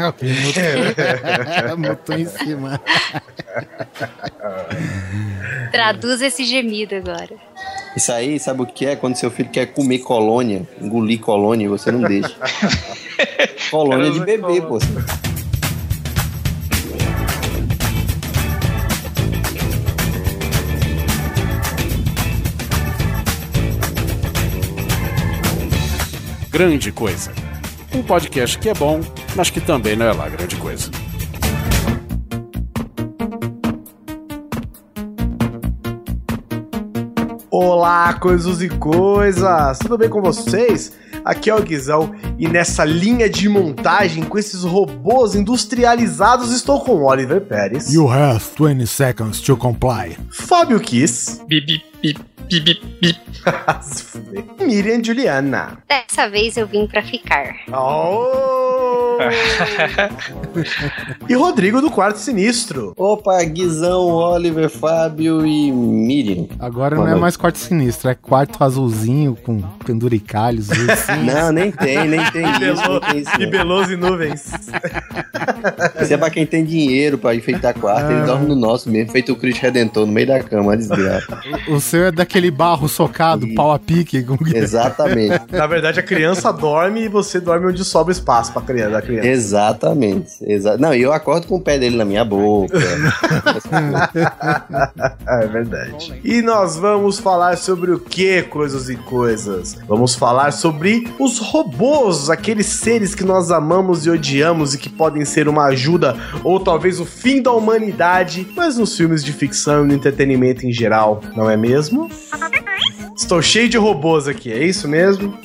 Mutou em cima. Traduz esse gemido agora. Isso aí, sabe o que é? Quando seu filho quer comer colônia, engolir colônia, você não deixa. colônia de bebê, pô. Grande Coisa. Um podcast que é bom, mas que também não é lá grande coisa. Olá, coisas e coisas! Tudo bem com vocês? Aqui é o Guizão e nessa linha de montagem com esses robôs industrializados estou com Oliver Pérez. You have 20 seconds to comply. Fábio Kiss. Bip, bip, bip, bip, bip. Miriam Juliana. Dessa vez eu vim pra ficar. Oh! E Rodrigo do Quarto Sinistro. Opa, Guizão, Oliver, Fábio e Miriam. Agora não é mais quarto sinistro, é quarto azulzinho com penduricalhos. assim. Não, nem tem, nem tem isso. Não tem isso E e Nuvens. Isso é pra quem tem dinheiro pra enfeitar quarto. Ele dorme no nosso mesmo, feito o Cristo Redentor no meio da cama, desgraça. O seu é daquele barro socado, pau a pique. com- Exatamente, Na verdade, a criança dorme e você dorme onde sobra espaço pra criança, da criança. exatamente. Exa não, e eu acordo com o pé dele na minha boca. É verdade. E nós vamos falar sobre o que, coisas e coisas? Vamos falar sobre os robôs, aqueles seres que nós amamos e odiamos e que podem ser uma ajuda ou talvez o fim da humanidade, mas nos filmes de ficção e no entretenimento em geral, não é mesmo? Estou cheio de robôs aqui, é isso mesmo?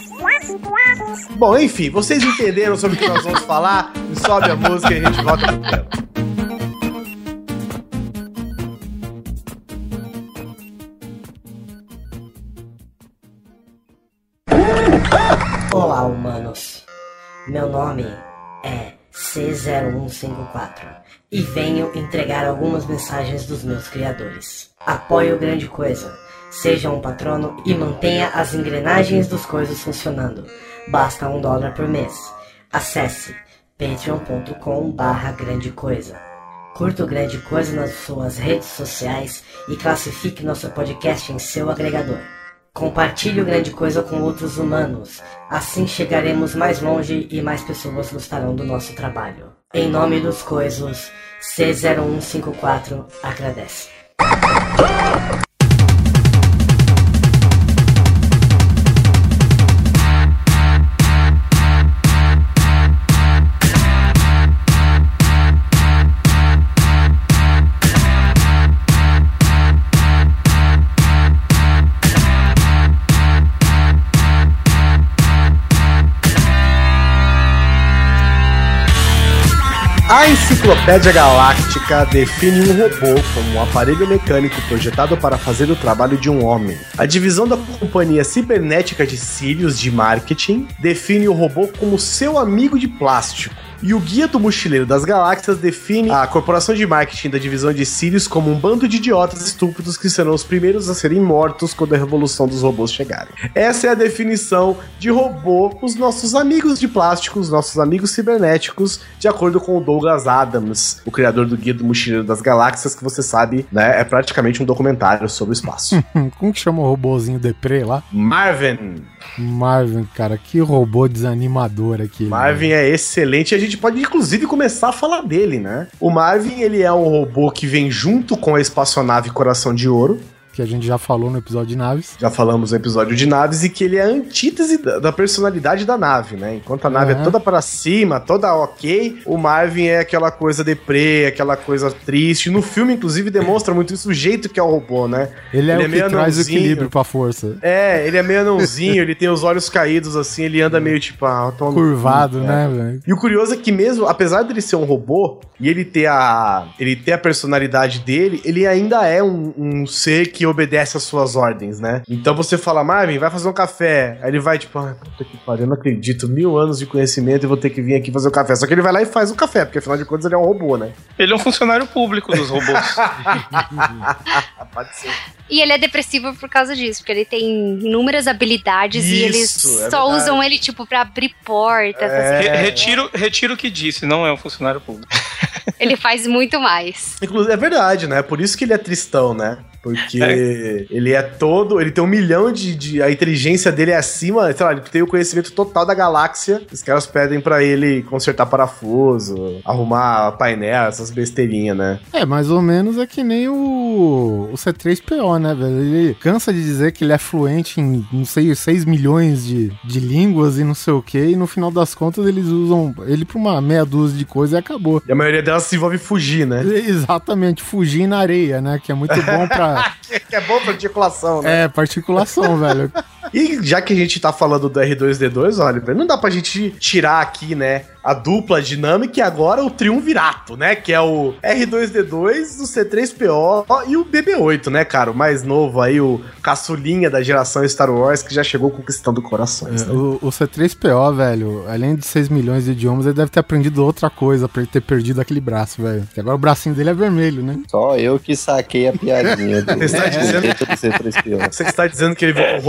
Bom, enfim, vocês entenderam sobre o que nós vamos falar? Sobe a música e a gente volta pro. Olá, humanos. Meu nome é C0154 e venho entregar algumas mensagens dos meus criadores. Apoie o Grande Coisa, seja um patrono e mantenha as engrenagens dos coisas funcionando. Basta um dólar por mês. Acesse patreon.com barra grande coisa. Curta o Grande Coisa nas suas redes sociais e classifique nosso podcast em seu agregador. Compartilhe o Grande Coisa com outros humanos. Assim chegaremos mais longe e mais pessoas gostarão do nosso trabalho. Em nome dos coisos, C0154 agradece. Enciclopédia Galáctica define um robô como um aparelho mecânico projetado para fazer o trabalho de um homem. A divisão da companhia cibernética de Sirius de marketing define o robô como seu amigo de plástico. E o Guia do Mochileiro das Galáxias define a corporação de marketing da divisão de Sirius como um bando de idiotas estúpidos que serão os primeiros a serem mortos quando a revolução dos robôs chegarem. Essa é a definição de robô, os nossos amigos de plástico, os nossos amigos cibernéticos, de acordo com o Douglas Adams, o criador do Guia do Mochileiro das Galáxias, que você sabe, né, é praticamente um documentário sobre o espaço. Como que chama o robôzinho deprê lá? Marvin. Marvin, cara, que robô desanimador aquele. Marvin é excelente e a gente pode inclusive começar a falar dele, né? O Marvin, ele é um robô que vem junto com a espaçonave Coração de Ouro, Que a gente já falou no episódio de naves. já falamos no episódio de naves, e que ele é a antítese da, da personalidade da nave, né? Enquanto a nave é Uhum. toda para cima, toda ok, o Marvin é aquela coisa deprê, aquela coisa triste. No filme, inclusive, demonstra muito isso, o jeito que é o robô, né? Ele é Ele é o que meio traz o anãozinho. equilíbrio pra força. É, ele é meio anãozinho, ele tem os olhos caídos assim, ele anda meio tipo... Ah, Curvado, é. né, velho? E o curioso é que mesmo, apesar dele ser um robô e ele ter a, ele ter a personalidade dele, ele ainda é um, um ser que obedece às suas ordens, né? Então você fala, Marvin, vai fazer um café. Aí ele vai tipo, ah, puta que pariu, eu não acredito, mil anos de conhecimento e vou ter que vir aqui fazer o café. Só que ele vai lá e faz o café, porque afinal de contas ele é um robô, né? Ele é um funcionário público dos robôs. pode ser. E ele é depressivo por causa disso, porque ele tem inúmeras habilidades e eles Isso, é só verdade. usam ele, tipo, pra abrir portas. É. Re- retiro, retiro o que disse, não é um funcionário público. Ele faz muito mais. Inclusive, é verdade, né? Por isso que ele é tristão, né? Porque ele é todo. Ele tem um milhão de, de. A inteligência dele é acima. Sei lá, ele tem o conhecimento total da galáxia. Os caras pedem pra ele consertar parafuso, arrumar painel, essas besteirinhas, né? É, mais ou menos é que nem o, o C3PO, né, velho? Ele cansa de dizer que ele é fluente em, não sei, 6 milhões de, de línguas e não sei o que, e no final das contas eles usam ele pra uma meia dúzia de coisa e acabou. E a maioria delas se envolve fugir, né? Exatamente, fugir na areia, né? Que é muito bom pra. que é bom pra articulação, né? É, particulação, velho. E já que a gente tá falando do R2D2, olha, não dá pra gente tirar aqui, né, a dupla dinâmica e agora o triunvirato, né, que é o R2D2, o C3PO e o BB8, né, cara, o mais novo aí, o caçulinha da geração Star Wars que já chegou conquistando corações, É, né? o, o C3PO, velho, além de 6 milhões de idiomas, ele deve ter aprendido outra coisa pra ele ter perdido aquele braço, velho. Que agora o bracinho dele é vermelho, né? Só eu que saquei a piadinha do, Você está dizendo- do C3PO. Você que está dizendo que ele virou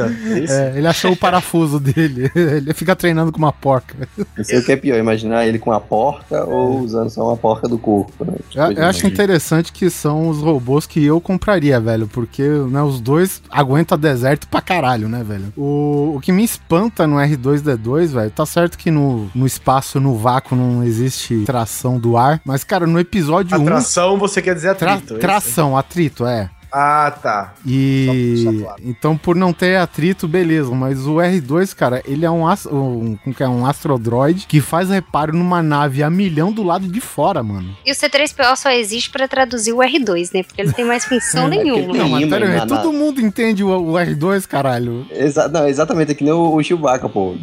um robonheta? É? É, ele achou o parafuso dele. Ele fica treinando com uma porca. Não sei o que é pior, imaginar ele com a porca ou usando só uma porca do corpo, né? Eu, eu acho interessante que são os robôs que eu compraria, velho, porque né, os dois aguentam deserto pra caralho, né, velho? O, o que me espanta no R2D2, velho, tá certo que no, no espaço, no vácuo, não existe tração do ar, mas, cara, no episódio 1. Atração, você quer dizer Tra atrito? é isso? tração, atrito, é. Ah, tá. E Só claro. então por não ter atrito, beleza, mas o R2, cara, ele é um, um, como que é? um astrodroid que faz reparo numa nave a milhão do lado de fora, mano. E o C3PO só existe pra traduzir o R2, né? Porque ele tem mais função É nenhuma. Não, mas pera na- na- todo mundo entende o, o R2, caralho. Exa não, exatamente, é que nem o, o Chewbacca, pô.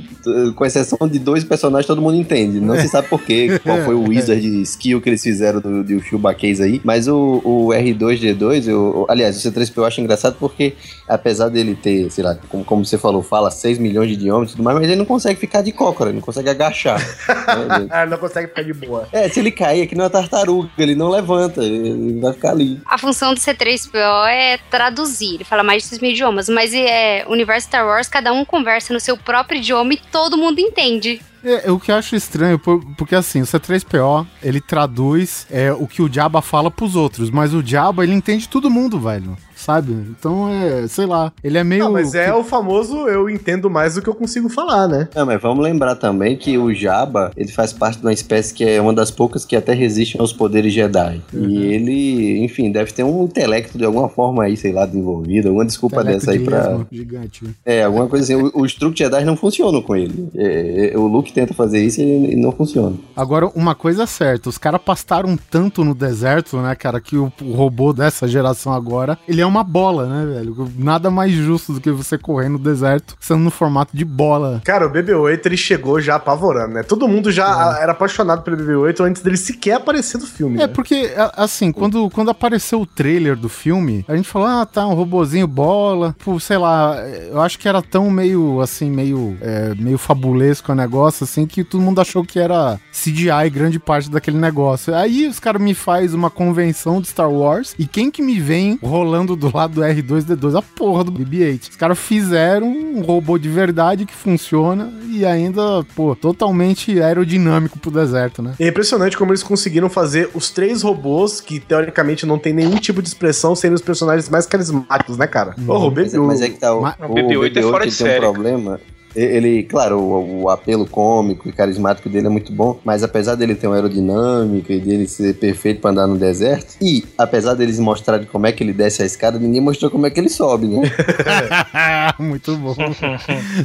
Com exceção de dois personagens, todo mundo entende. Não se sabe por quê, qual foi o wizard skill que eles fizeram do, do Chewbacca aí. Mas o, o R2D2, eu, aliás, o C3PO eu acho engraçado porque, apesar dele ter, sei lá, como, como você falou, fala 6 milhões de idiomas e tudo mais, mas ele não consegue ficar de cócora, ele não consegue agachar. né? Ah, ele não consegue ficar de boa. É, se ele cair aqui não é tartaruga, ele não levanta, ele vai ficar ali. A função do C3PO é traduzir. Ele fala mais de 6 mil idiomas, mas é universo Star Wars, cada um conversa no seu próprio idioma e todo mundo entende. É, o que eu acho estranho, por- porque assim, o C3PO, ele traduz é, o que o Jabba fala pros outros, mas o Jabba, ele entende todo mundo, velho, sabe? Então, é, sei lá, ele é meio... Não, mas é o famoso eu entendo mais do que eu consigo falar, né? Não, mas vamos lembrar também que o Jabba, ele faz parte de uma espécie que é uma das poucas que até resistem aos poderes Jedi. E ele, enfim, deve ter um intelecto de alguma forma aí, sei lá, desenvolvido, alguma desculpa dessa aí de pra... Gigante. É, alguma coisa assim. Os truques Jedi não funcionam com ele. É, é, o Luke tenta fazer isso e ele não funciona. Agora, uma coisa é certa, os caras pastaram tanto no deserto, né, cara, que o, o robô dessa geração agora, ele é uma bola, né, velho? Nada mais justo do que você correr no deserto sendo no formato de bola. Cara, o BB-8 ele chegou já apavorando, né? Todo mundo já a- era apaixonado pelo BB-8 antes dele sequer aparecer no filme. É, né? porque, assim, quando, quando apareceu o trailer do filme, a gente falou, ah, tá, um robozinho bola, pô, sei lá, eu acho que era tão meio, assim, meio, é, meio fabulesco o negócio, assim, que todo mundo achou que era CGI grande parte daquele negócio. Aí os caras me faz uma convenção de Star Wars, e quem que me vem rolando do lado do R2-D2? A porra do BB-8. Os caras fizeram um robô de verdade que funciona, e ainda, pô, totalmente aerodinâmico pro deserto, né? É impressionante como eles conseguiram fazer os três robôs que teoricamente não tem nenhum tipo de expressão serem os personagens mais carismáticos, né, cara? Porra, o Mas, BB, mas é que tá, o, Mas- o O BB-8 é fora de tem um série, problema. Ele, claro, o, o apelo cômico e carismático dele é muito bom, mas apesar dele ter uma aerodinâmica e dele ser perfeito pra andar no deserto, e apesar deles mostrarem como é que ele desce a escada, ninguém mostrou como é que ele sobe, né? Muito bom.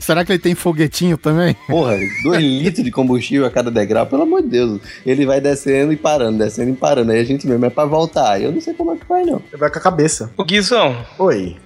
Será que ele tem foguetinho também? Porra, dois litros de combustível a cada degrau, pelo amor de Deus. Ele vai descendo e parando, descendo e parando. Aí a gente mesmo é pra voltar. Eu não sei como é que vai, não. vai com a cabeça. Ô Guizão, Oi.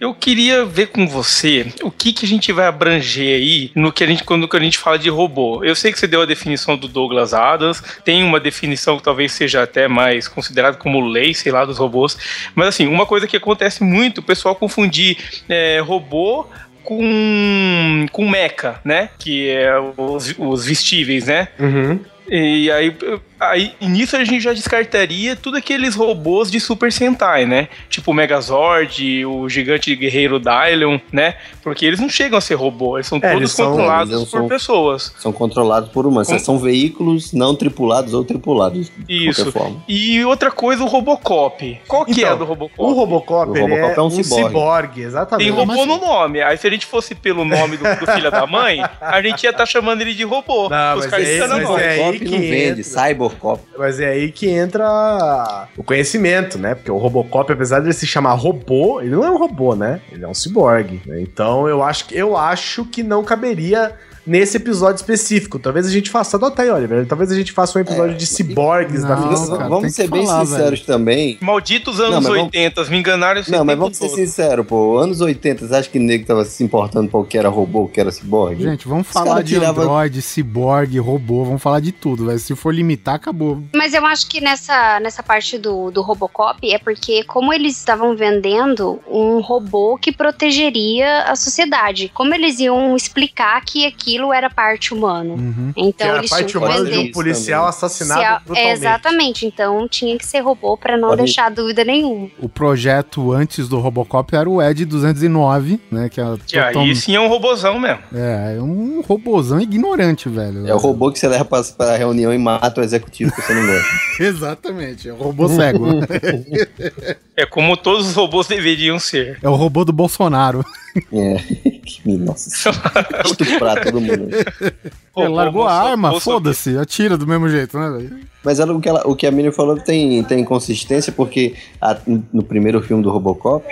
Eu queria ver com você o que, que a gente vai abranger aí no que a gente, quando a gente fala de robô. Eu sei que você deu a definição do Douglas Adams, tem uma definição que talvez seja até mais considerada como lei, sei lá, dos robôs. Mas assim, uma coisa que acontece muito, o pessoal confundir é, robô com, com mecha, né? Que é os, os vestíveis, né? Uhum. E aí, aí nisso a gente já descartaria tudo aqueles robôs de Super Sentai, né? Tipo o Megazord, o gigante guerreiro Dylion, né? Porque eles não chegam a ser robô, eles são É, todos eles são- controlados eles por são- pessoas. São controlados por humanos. São veículos não tripulados ou tripulados. De Isso. qualquer forma. E outra coisa, o Robocop. Qual que Então, é do Robocop? O Robocop, O ele Robocop é, é um um ciborgue. ciborgue, exatamente. Tem robô no nome. Aí se a gente fosse pelo nome do, do filho da mãe, a gente ia estar chamando ele de robô. Não, Os mas caras na mas é aí Robocop que não vende, entra. Cybercop. Mas é aí que entra o conhecimento, né? Porque o Robocop, apesar de ele se chamar robô, ele não é um robô, né? Ele é um ciborgue. né? Então eu acho que eu acho que não caberia nesse episódio específico. Talvez a gente faça, adota aí, Oliver. Talvez a gente faça um episódio de ciborgues da Não, ficção. cara, vamos ser bem falar, sinceros também. Malditos anos Não, mas vamos- 80, me enganaram esse Não, mas vamos ser todo. sinceros, pô. Anos 80, você acha que o nego tava se importando pra o que era robô, o que era ciborgue? Gente, vamos Os falar de tirava- android, ciborgue, robô, vamos falar de tudo, velho. Se for limitar, acabou. Mas eu acho que nessa, nessa parte do, do Robocop é porque, como eles estavam vendendo um robô que protegeria a sociedade, como eles iam explicar que aquilo era parte humana? Uhum. Que Então era a eles parte tinham que humana de vender. um policial também. assassinado Se é, exatamente, então tinha que ser robô pra não Pode- deixar dúvida nenhuma. O projeto antes do Robocop era o Ed 209, né? Que é, Que aí sim é um robozão mesmo. é, é um robôzão ignorante, velho. É o robô que você leva pra, pra reunião e mata o executivo que você não gosta. Exatamente, é o robô cego. É como todos os robôs deveriam ser. é o robô do Bolsonaro. é. Que- Nossa senhora. Estuprar todo mundo. Ele Robô, largou a arma, foda-se, atira do mesmo jeito, né, velho? Mas ela- o, que ela- o que a Miriam falou tem, tem consistência, porque a- no primeiro filme do Robocop,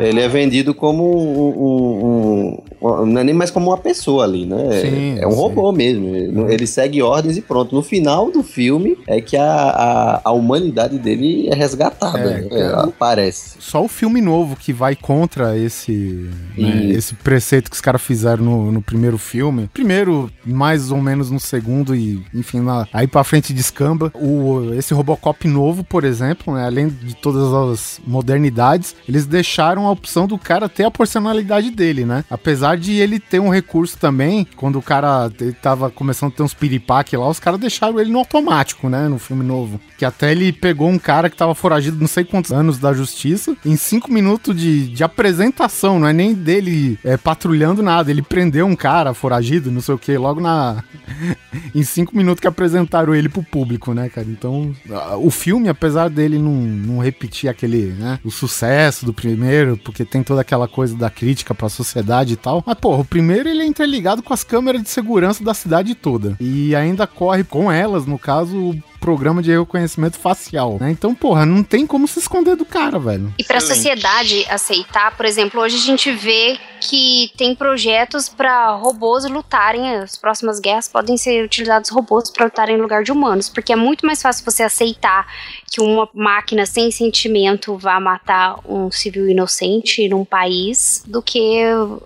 ele é vendido como um, um- um- Não é nem mais como uma pessoa ali, né? Sim, é um sim. robô mesmo. Ele, ele segue ordens e pronto. No final do filme é que a, a, a humanidade dele é resgatada. É, né? cara. Parece. Só o filme novo que vai contra esse, né, esse preceito que os caras fizeram no, no primeiro filme. Primeiro, mais ou menos no segundo, e enfim, lá, aí pra frente descamba. O, esse Robocop novo, por exemplo, né, além de todas as modernidades, eles deixaram a opção do cara ter a personalidade dele, né? Apesar de ele ter um recurso também, quando o cara tava começando a ter uns piripaque lá, os caras deixaram ele no automático, né? No filme novo. Que até ele pegou um cara que tava foragido não sei quantos anos da justiça, em cinco minutos de, de apresentação, não é nem dele é, patrulhando nada. Ele prendeu um cara foragido, não sei o que, logo na. em cinco minutos que apresentaram ele pro público, né, cara? Então, o filme, apesar dele não, não repetir aquele, né, o sucesso do primeiro, porque tem toda aquela coisa da crítica pra sociedade e tal, mas, porra, o primeiro ele é interligado com as câmeras de segurança da cidade toda. E ainda corre com elas, no caso, o programa de reconhecimento facial, né? Então, porra, não tem como se esconder do cara, velho. E para a Excelente. sociedade aceitar, por exemplo, hoje a gente vê que tem projetos para robôs lutarem, as próximas guerras podem ser utilizados robôs para lutarem em lugar de humanos, porque é muito mais fácil você aceitar que uma máquina sem sentimento vá matar um civil inocente num país do que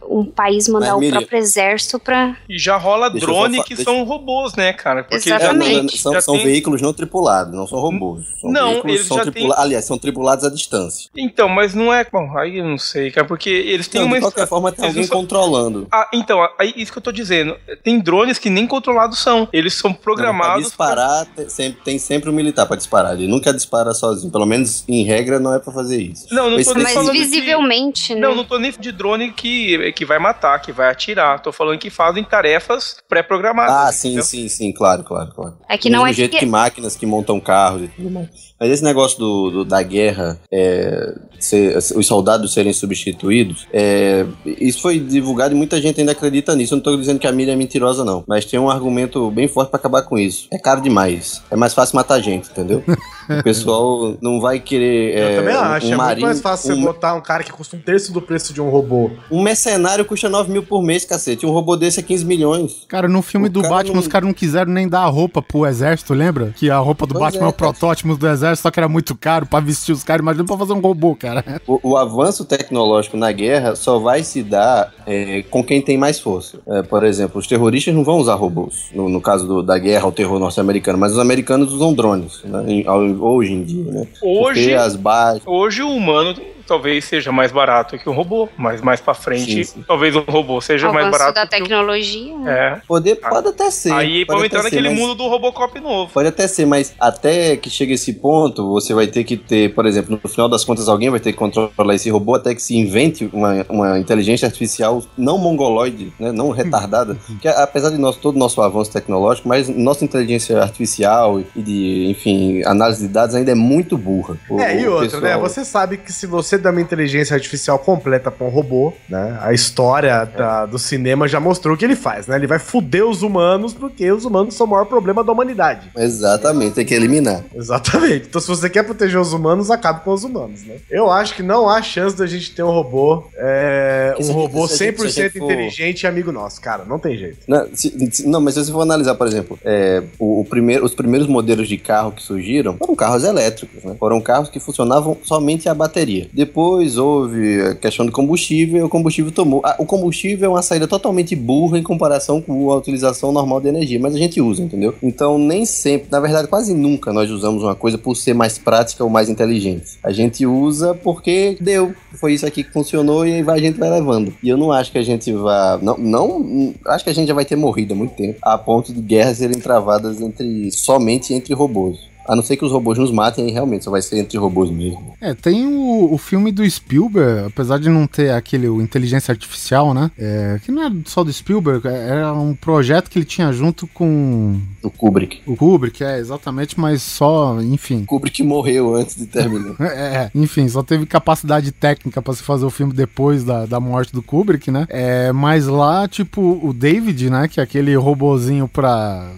um país mandar Mas, o Miriam- próprio exército para E já rola Deixa drone que deixa- são robôs, né, cara? Porque Exatamente. já É, tem, não, são, já são tem- veículos não tripulados, não são robôs. São Não, veículos eles são já tripula- têm- Aliás, são tripulados à distância. Então, mas não é. Bom, aí eu não sei, cara, porque eles têm Então, uma. de qualquer forma, tem eles alguém não são- controlando. Ah, então, aí isso que eu tô dizendo. Tem drones que nem controlados são. Eles são Pra programados. disparar, tem sempre, tem sempre um militar pra disparar. Ele nunca dispara sozinho. Pelo menos, em regra, não é pra fazer isso. Não, não tô nem mas falando de- visivelmente, né? Não, não tô nem de drone que, que vai matar, que vai atirar. Tô falando que fazem tarefas pré-programadas. Ah, sim, entendeu? sim, sim, claro, claro, claro. É que Do não mesmo é jeito porque- que máquinas que montam carros e tudo mais. Mas esse negócio do, do- da guerra, é, ser- os soldados serem substituídos, é, isso foi divulgado e muita gente ainda acredita nisso. Eu não tô dizendo que a mídia é mentirosa, não. Mas tem um argumento bem forte pra acabar com isso. É caro demais. É mais fácil matar gente, entendeu? o pessoal não vai querer. Eu é, também um- acho. um é muito marinho- mais fácil um- você botar um cara que custa um terço do preço de um robô. Um mercenário custa 9 mil por mês, cacete. Um robô desse é 15 milhões. Cara, no filme O do Batman, não- os caras não quiseram nem dar a roupa pro exército, lembra? Que a roupa do Pois Batman é, é, o protótipo do exército, só que era muito caro pra vestir os caras. Imagina pra fazer um robô, cara. O, o avanço tecnológico na guerra só vai se dar é, com quem tem mais força. É, por exemplo, os terroristas não vão usar robôs, no, no caso do- da guerra ao terror norte-americano, mas os americanos usam drones, né, em- ao- hoje em dia, né? Hoje, as bases... hoje o humano talvez seja mais barato que um robô, mas mais pra frente, Sim, sim. talvez um robô seja mais Avanço barato da que um- tecnologia. né? É. Poder, pode até ser. Aí vamos entrar ser, naquele mas- mundo do Robocop novo. Pode até ser, mas até que chegue esse ponto, você vai ter que ter, por exemplo, no final das contas, alguém vai ter que controlar esse robô até que se invente uma, uma inteligência artificial não mongoloide, né, não retardada. que apesar de nós, todo o nosso avanço tecnológico, mas nossa inteligência artificial e de, enfim, análise de dados ainda é muito burra. O- É, e outra, né? pessoal- Você sabe que se você dá uma inteligência artificial completa pra um robô, né? A história da- do cinema já mostrou o que ele faz, né? Ele vai fuder os humanos porque os humanos são o maior problema da humanidade. Exatamente, tem que eliminar. Exatamente. Então, se você quer proteger os humanos, acabe com os humanos, né? Eu acho que não há chance da gente ter um robô, é, um robô se a gente- 100% se a gente for- inteligente e amigo nosso, cara. Não tem jeito. Não, se- se- não, mas se você for analisar, por exemplo, é, o, o primeiro, os primeiros modelos de carro que surgiram foram carros elétricos, né? Foram carros que funcionavam somente a bateria. Depois houve a questão do combustível o combustível tomou. O combustível é uma saída totalmente burra em comparação com a utilização normal de energia, mas a gente usa, entendeu? Então nem sempre, na verdade quase nunca nós usamos uma coisa por ser mais prática ou mais inteligente. A gente usa porque deu, foi isso aqui que funcionou e aí a gente vai levando. E eu não acho que a gente vá. Não, não. Acho que a gente já vai ter morrido há muito tempo. A ponto de guerras serem travadas entre. somente entre robôs. A não ser que os robôs nos matem, aí realmente só vai ser entre robôs mesmo. É, tem o, o filme do Spielberg, apesar de não ter aquele o inteligência artificial, né? É, que não é só do Spielberg, é- era um projeto que ele tinha junto com O Kubrick. o Kubrick, é, exatamente, mas só, enfim. O Kubrick morreu antes de terminar. É, enfim, só teve capacidade técnica pra se fazer o filme depois da, da morte do Kubrick, né? É, mas lá, tipo, o David, né? Que é aquele robozinho pra.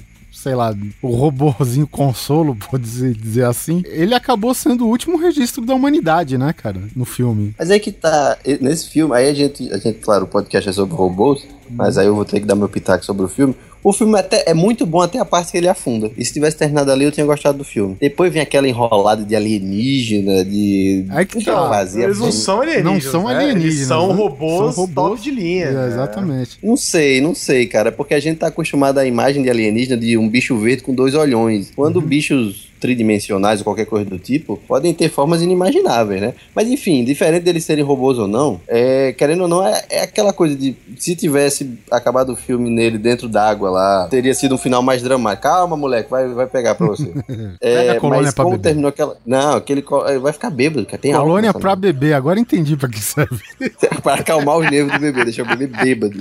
Sei lá, o robozinho consolo, pode dizer, assim. Ele acabou sendo o último registro da humanidade, né, cara? No filme. Mas aí que tá, nesse filme, aí a gente, a gente, claro, o podcast é sobre robôs, mas aí eu vou ter que dar meu pitaco sobre o filme. O filme até é muito bom até a parte que ele afunda. E se tivesse terminado ali, eu tinha gostado do filme. Depois vem aquela enrolada de alienígena, de. Aí que tá. vazia, Eles não são alienígenas. Não são né? alienígenas, Eles são né? robôs, São robôs. top de linha. É, né? exatamente. Não sei, não sei, cara, porque a gente tá acostumado à imagem de alienígena de um bicho verde com dois olhões. Quando Uhum. bichos tridimensionais ou qualquer coisa do tipo podem ter formas inimagináveis, né? Mas enfim, diferente deles serem robôs ou não, é, querendo ou não, é, é aquela coisa de se tivesse acabado o filme nele dentro d'água lá, teria sido um final mais dramático. Calma, moleque, vai, vai pegar pra você. Pega a colônia mas pra como beber. terminou aquela. Não, aquele. ele Vai ficar bêbado, cara. Tem Colônia pra beber, agora entendi pra que serve. pra acalmar os nervos do bebê, deixa o bebê bêbado.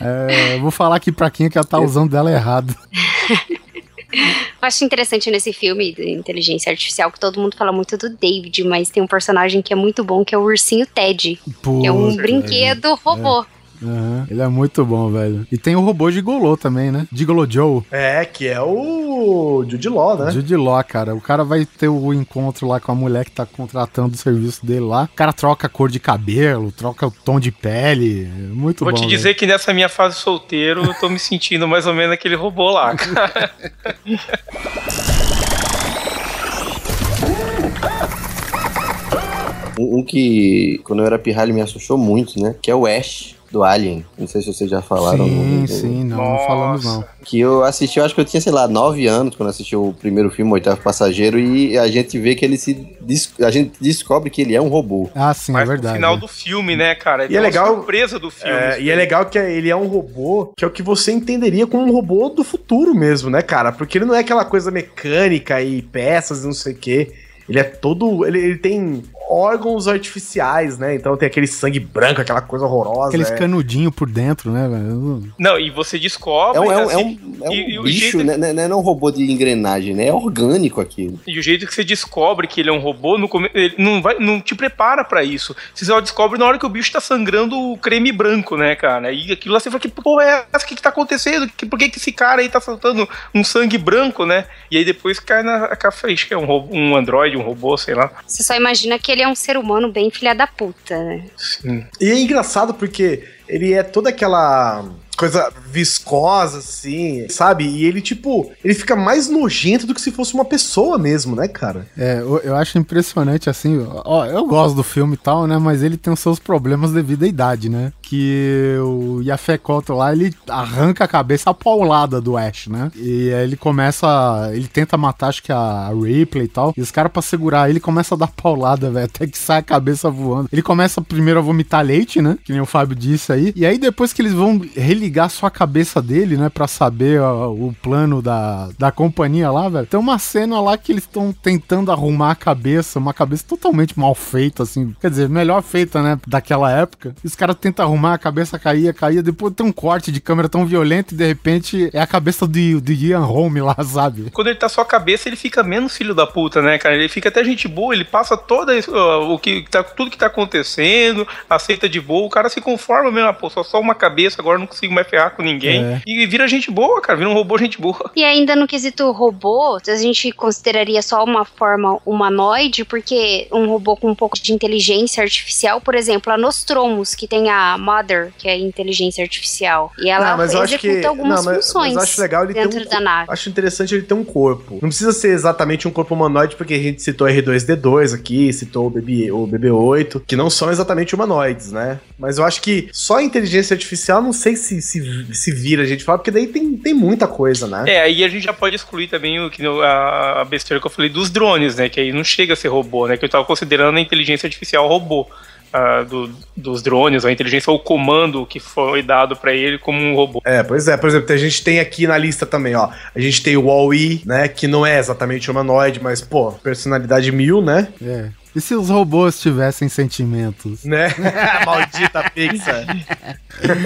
É, vou falar aqui pra quem que ela tá usando dela errado. Eu acho interessante nesse filme de inteligência artificial que todo mundo fala muito do David, mas tem um personagem que é muito bom, que é o ursinho Ted, que é um brinquedo robô. Aham, Ele é muito bom, velho. E tem o robô Gigolô também, né? Gigolo Joe. É, que é o Jude Law, né? Jude Law, cara. O cara vai ter o encontro lá com a mulher que tá contratando o serviço dele lá. O cara troca a cor de cabelo, troca o tom de pele. É Muito Vou bom. te velho. dizer que nessa minha fase solteiro, eu tô me sentindo mais ou menos aquele robô lá, cara. Um, um que, quando eu era pirralho, me assustou muito, né? Que é o Ash, do Alien. Não sei se vocês já falaram. Sim, no- sim, não, não falamos não. Que eu assisti, eu acho que eu tinha, sei lá, nove anos quando assisti o primeiro filme, O Oitavo Passageiro, e a gente vê que ele se. A gente descobre que ele é um robô. Ah, sim, é Mas verdade. no final do filme, né, cara? E é legal- surpresa do filme. É, e é legal que ele é um robô que é o que você entenderia como um robô do futuro mesmo, né, cara? Porque ele não é aquela coisa mecânica e peças e não sei o quê. Ele é todo. Ele, ele tem órgãos artificiais, né? Então tem aquele sangue branco, aquela coisa horrorosa. Aqueles é. canudinhos por dentro, né, velho? Não, e você descobre. É um, é um, é assim, um, é um o bicho, jeito- né? Não é- é um robô de engrenagem, né? É orgânico aquilo. E o jeito que você descobre que ele é um robô, no come- ele não, vai, não te prepara pra isso. Você só descobre na hora que o bicho tá sangrando o creme branco, né, cara? E aquilo lá você fala, que porra é essa? O que, que tá acontecendo? Que, por que, que esse cara aí tá soltando um sangue branco, né? E aí depois cai na café, que é um, robô, um androide, um robô, sei lá. Você só imagina que ele é um ser humano bem filha da puta, né? Sim. E é engraçado porque ele é toda aquela. Coisas viscosas, assim, sabe? E ele, tipo, ele fica mais nojento do que se fosse uma pessoa mesmo, né, cara? É, eu, eu acho impressionante, assim, ó, eu gosto do filme e tal, né, mas ele tem os seus problemas devido à idade, né? Que o Yafé Koto lá, ele arranca a cabeça a paulada do Ash, né? E aí ele começa, ele tenta matar, acho que a Ripley e tal, e os caras pra segurar ele começa a dar paulada, velho, até que sai a cabeça voando. Ele começa primeiro a vomitar leite, né? Que nem o Fábio disse aí, e aí depois que eles vão religar só a cabeça dele, né, pra saber ó, o plano da, da companhia lá, velho, tem uma cena lá que eles estão tentando arrumar a cabeça, uma cabeça totalmente mal feita, assim, quer dizer, melhor feita, né, daquela época. E os caras tentam arrumar, a cabeça caía, caía, depois tem um corte de câmera tão violento e de repente é a cabeça do, do Ian Holm lá, sabe? Quando ele tá só a cabeça, ele fica menos filho da puta, né, cara? Ele fica até gente boa, ele passa toda uh, o que tá, tudo que tá acontecendo, aceita de boa, o cara se conforma mesmo, ah, pô, só, só uma cabeça, agora não consigo mais ferrar com ninguém. É. E vira gente boa, cara, vira um robô gente boa. E ainda no quesito robô, a gente consideraria só uma forma humanoide, porque um robô com um pouco de inteligência artificial, por exemplo, a Nostromus, que tem a Mother, que é inteligência artificial, e ela Não, mas eu acho executa que- algumas não, mas- funções mas eu acho legal ele ter dentro um da nave. Acho interessante ele ter um corpo. Não precisa ser exatamente um corpo humanoide, porque a gente citou R2D2 aqui, citou o, BB, o BB8, que não são exatamente humanoides, né? Mas eu acho que só a inteligência artificial, não sei se, se, se vira a gente falar, porque daí tem, tem muita coisa, né? É, aí a gente já pode excluir também o que a besteira que eu falei dos drones, né? Que aí não chega a ser robô, né? Que eu tava considerando a inteligência artificial robô. Ah, do- dos drones, a inteligência ou o comando que foi dado pra ele como um robô. É, pois é. Por exemplo, a gente tem aqui na lista também, ó. A gente tem o Wall-E, né? Que não é exatamente humanoide, mas, pô, personalidade mil, né? É. E se os robôs tivessem sentimentos? Né? Maldita Pixar.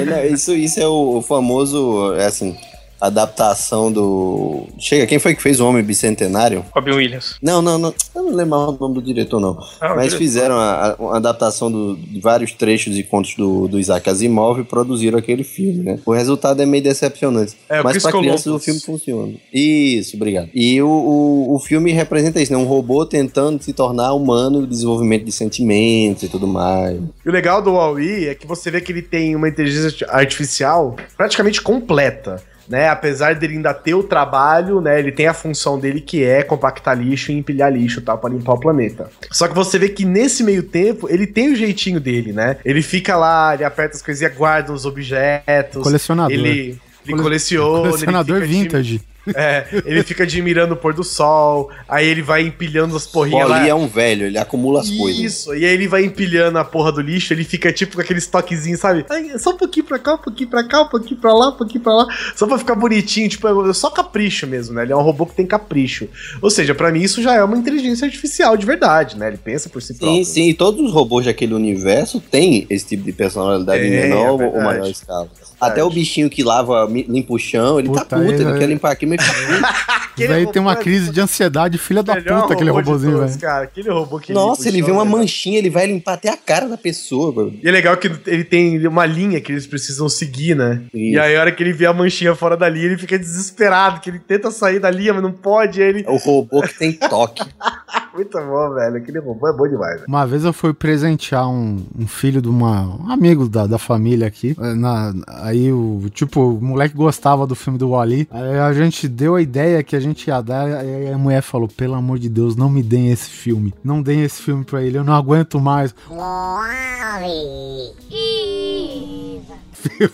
Não, Isso, isso é o famoso, é assim, adaptação do. Chega, quem foi que fez o Homem Bicentenário? Robin Williams. Não, não, não. Eu não lembro o nome do diretor, não. Ah, Mas diretor. fizeram a, a- uma adaptação do- de vários trechos e contos do, do Isaac Asimov e produziram aquele filme, né? O resultado é meio decepcionante. É, mas pra crianças o filme funciona. Isso, obrigado. E o, o, o filme representa isso, né? Um robô tentando se tornar humano, desenvolvimento de sentimentos e tudo mais. E o legal do Huawei é que você vê que ele tem uma inteligência artificial praticamente completa. Né, apesar dele ainda ter o trabalho, né, ele tem a função dele que é compactar lixo e empilhar lixo, tá, para limpar o planeta. Só que você vê que nesse meio tempo ele tem o jeitinho dele, né? Ele fica lá, ele aperta as coisinhas, guarda os objetos, Colecionador. ele, ele Cole- coleciona, Colecionador ele vintage. É, ele fica admirando o pôr do sol, aí ele vai empilhando as porrinhas lá. Ali é um velho, ele acumula as coisas. Isso, e aí ele vai empilhando a porra do lixo, ele fica tipo com aqueles toquezinhos, sabe? Ai, só um pouquinho pra cá, um pouquinho pra cá, um pouquinho pra lá, um pouquinho pra lá, só pra ficar bonitinho, tipo, é só capricho mesmo, né? Ele é um robô que tem capricho. Ou seja, pra mim isso já é uma inteligência artificial de verdade, né? Ele pensa por si próprio. Sim, sim, e todos os robôs daquele universo têm esse tipo de personalidade Tem, menor é ou maior escala. Até o bichinho que lava, limpa o chão, ele Puta, tá puto, ele ele quer limpar aqui, mas fica Aquele Daí tem uma é crise de ansiedade, filha da puta, aquele robôzinho, velho. cara. Aquele robô que Nossa, ele vê uma né? manchinha, ele vai limpar até a cara da pessoa, mano. E é legal que ele tem uma linha que eles precisam seguir, né? E Isso. aí, a hora que ele vê a manchinha fora da linha, ele fica desesperado, que ele tenta sair da linha, mas não pode. Ele. É o robô que tem toque. Muito bom, velho. Aquele robô é bom demais, velho. Uma vez eu fui presentear um, um filho de uma, um amigo da, da família aqui. eh, na- aí o tipo, o moleque gostava do filme do Wally. Aí a gente deu a ideia que a gente ia dar. Aí a mulher falou: pelo amor de Deus, não me deem esse filme. Não deem esse filme pra ele, eu não aguento mais.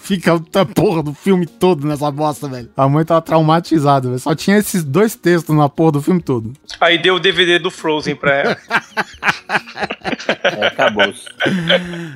Fica a porra do filme todo nessa bosta, velho. A mãe tava traumatizada, velho. Só tinha esses dois textos na porra do filme todo. Aí deu o DVD do Frozen pra ela. É, acabou.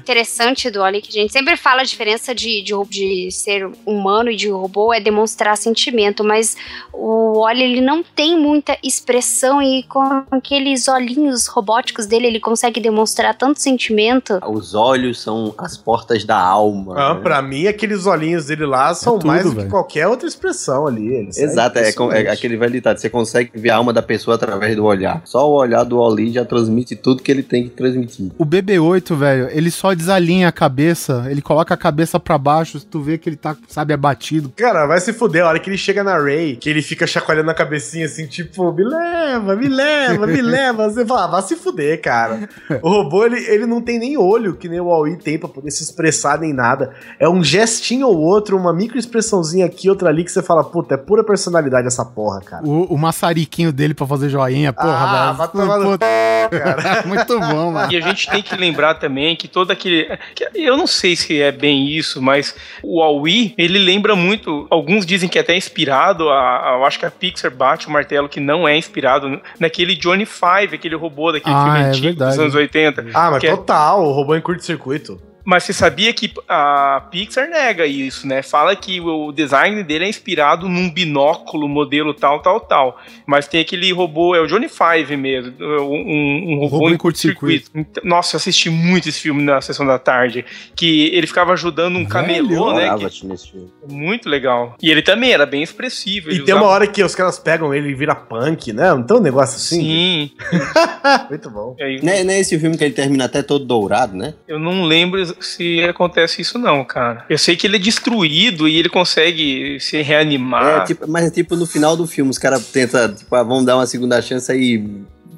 interessante do Oli, que a gente sempre fala a diferença de, de, de ser humano e de robô é demonstrar sentimento, mas o Oli ele não tem muita expressão e com aqueles olhinhos robóticos dele ele consegue demonstrar tanto sentimento. Os olhos são as portas da alma. Ah, né? pra mim, aqueles olhinhos dele lá são tudo, mais do que velho. qualquer outra expressão ali. Eles Exato, é, é aquele velho ditado, você consegue ver a alma da pessoa através do olhar. Só o olhar do Oli já transmite tudo que ele tem que transmitir. O BB-8, velho, ele só desalinha a cabeça, ele coloca a cabeça pra baixo, tu vê que ele tá, sabe, abatido. Cara, vai se fuder. A hora que ele chega na Ray, que ele fica chacoalhando a cabecinha assim, tipo, me leva, me leva, me leva. Você fala, ah, vai se fuder, cara. O robô, ele, ele não tem nem olho, que nem o Huawei tem pra poder se expressar nem nada. É um gestinho ou outro, uma microexpressãozinha aqui, outra ali, que você fala, puta, é pura personalidade essa porra, cara. O, o maçariquinho dele pra fazer joinha, porra, Ah, velho. vai tomar no cara. Muito bom, mano. E a gente tem que lembrar também que todo aquele. que Eu não sei se é bem isso, mas o Huawei, ele lembra muito. Alguns dizem que é até inspirado. A, a- eu acho que a Pixar bate o martelo que não é inspirado naquele Johnny Five, aquele robô daquele Ah, filme é antigo verdade. dos anos 80. Ah, mas é- total, o robô em curto-circuito. Mas você sabia que a Pixar nega isso, né? Fala que o design dele é inspirado num binóculo, modelo tal, tal, tal. Mas tem aquele robô, é o Johnny Five mesmo, um, um robô, Robô em curto-circuito. Então, Nossa, eu assisti muito esse filme na sessão da tarde. Que ele ficava ajudando um camelô, né? Que- nesse filme. muito legal. E ele também era bem expressivo. E tem uma usava- hora que os caras pegam ele e vira punk, né? Não tem um negócio assim? Sim. Muito bom. Aí, Não é, não é esse filme que ele termina até todo dourado, né? Eu não lembro se acontece isso não, cara. Eu sei que ele é destruído e ele consegue se reanimar. É, tipo, mas é tipo no final do filme, os caras tentam, tipo, ah, vamos dar uma segunda chance aí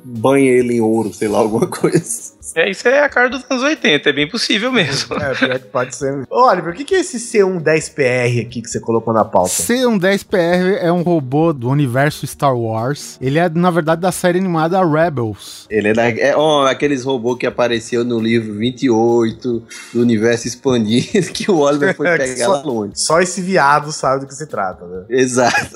banha ele em ouro, sei lá, alguma coisa. É, isso é a cara dos anos 80, é bem possível mesmo. É, pior que pode ser. Ô, Oliver, o que é esse C110PR aqui que você colocou na pauta? C-110PR é um robô do universo Star Wars. Ele é, na verdade, da série animada Rebels. Ele é, da, é ó, aqueles robôs que apareceu no livro 28 do universo expandido que o Oliver foi É, pegar só- lá longe. Só esse viado sabe do que se trata, né? Exato.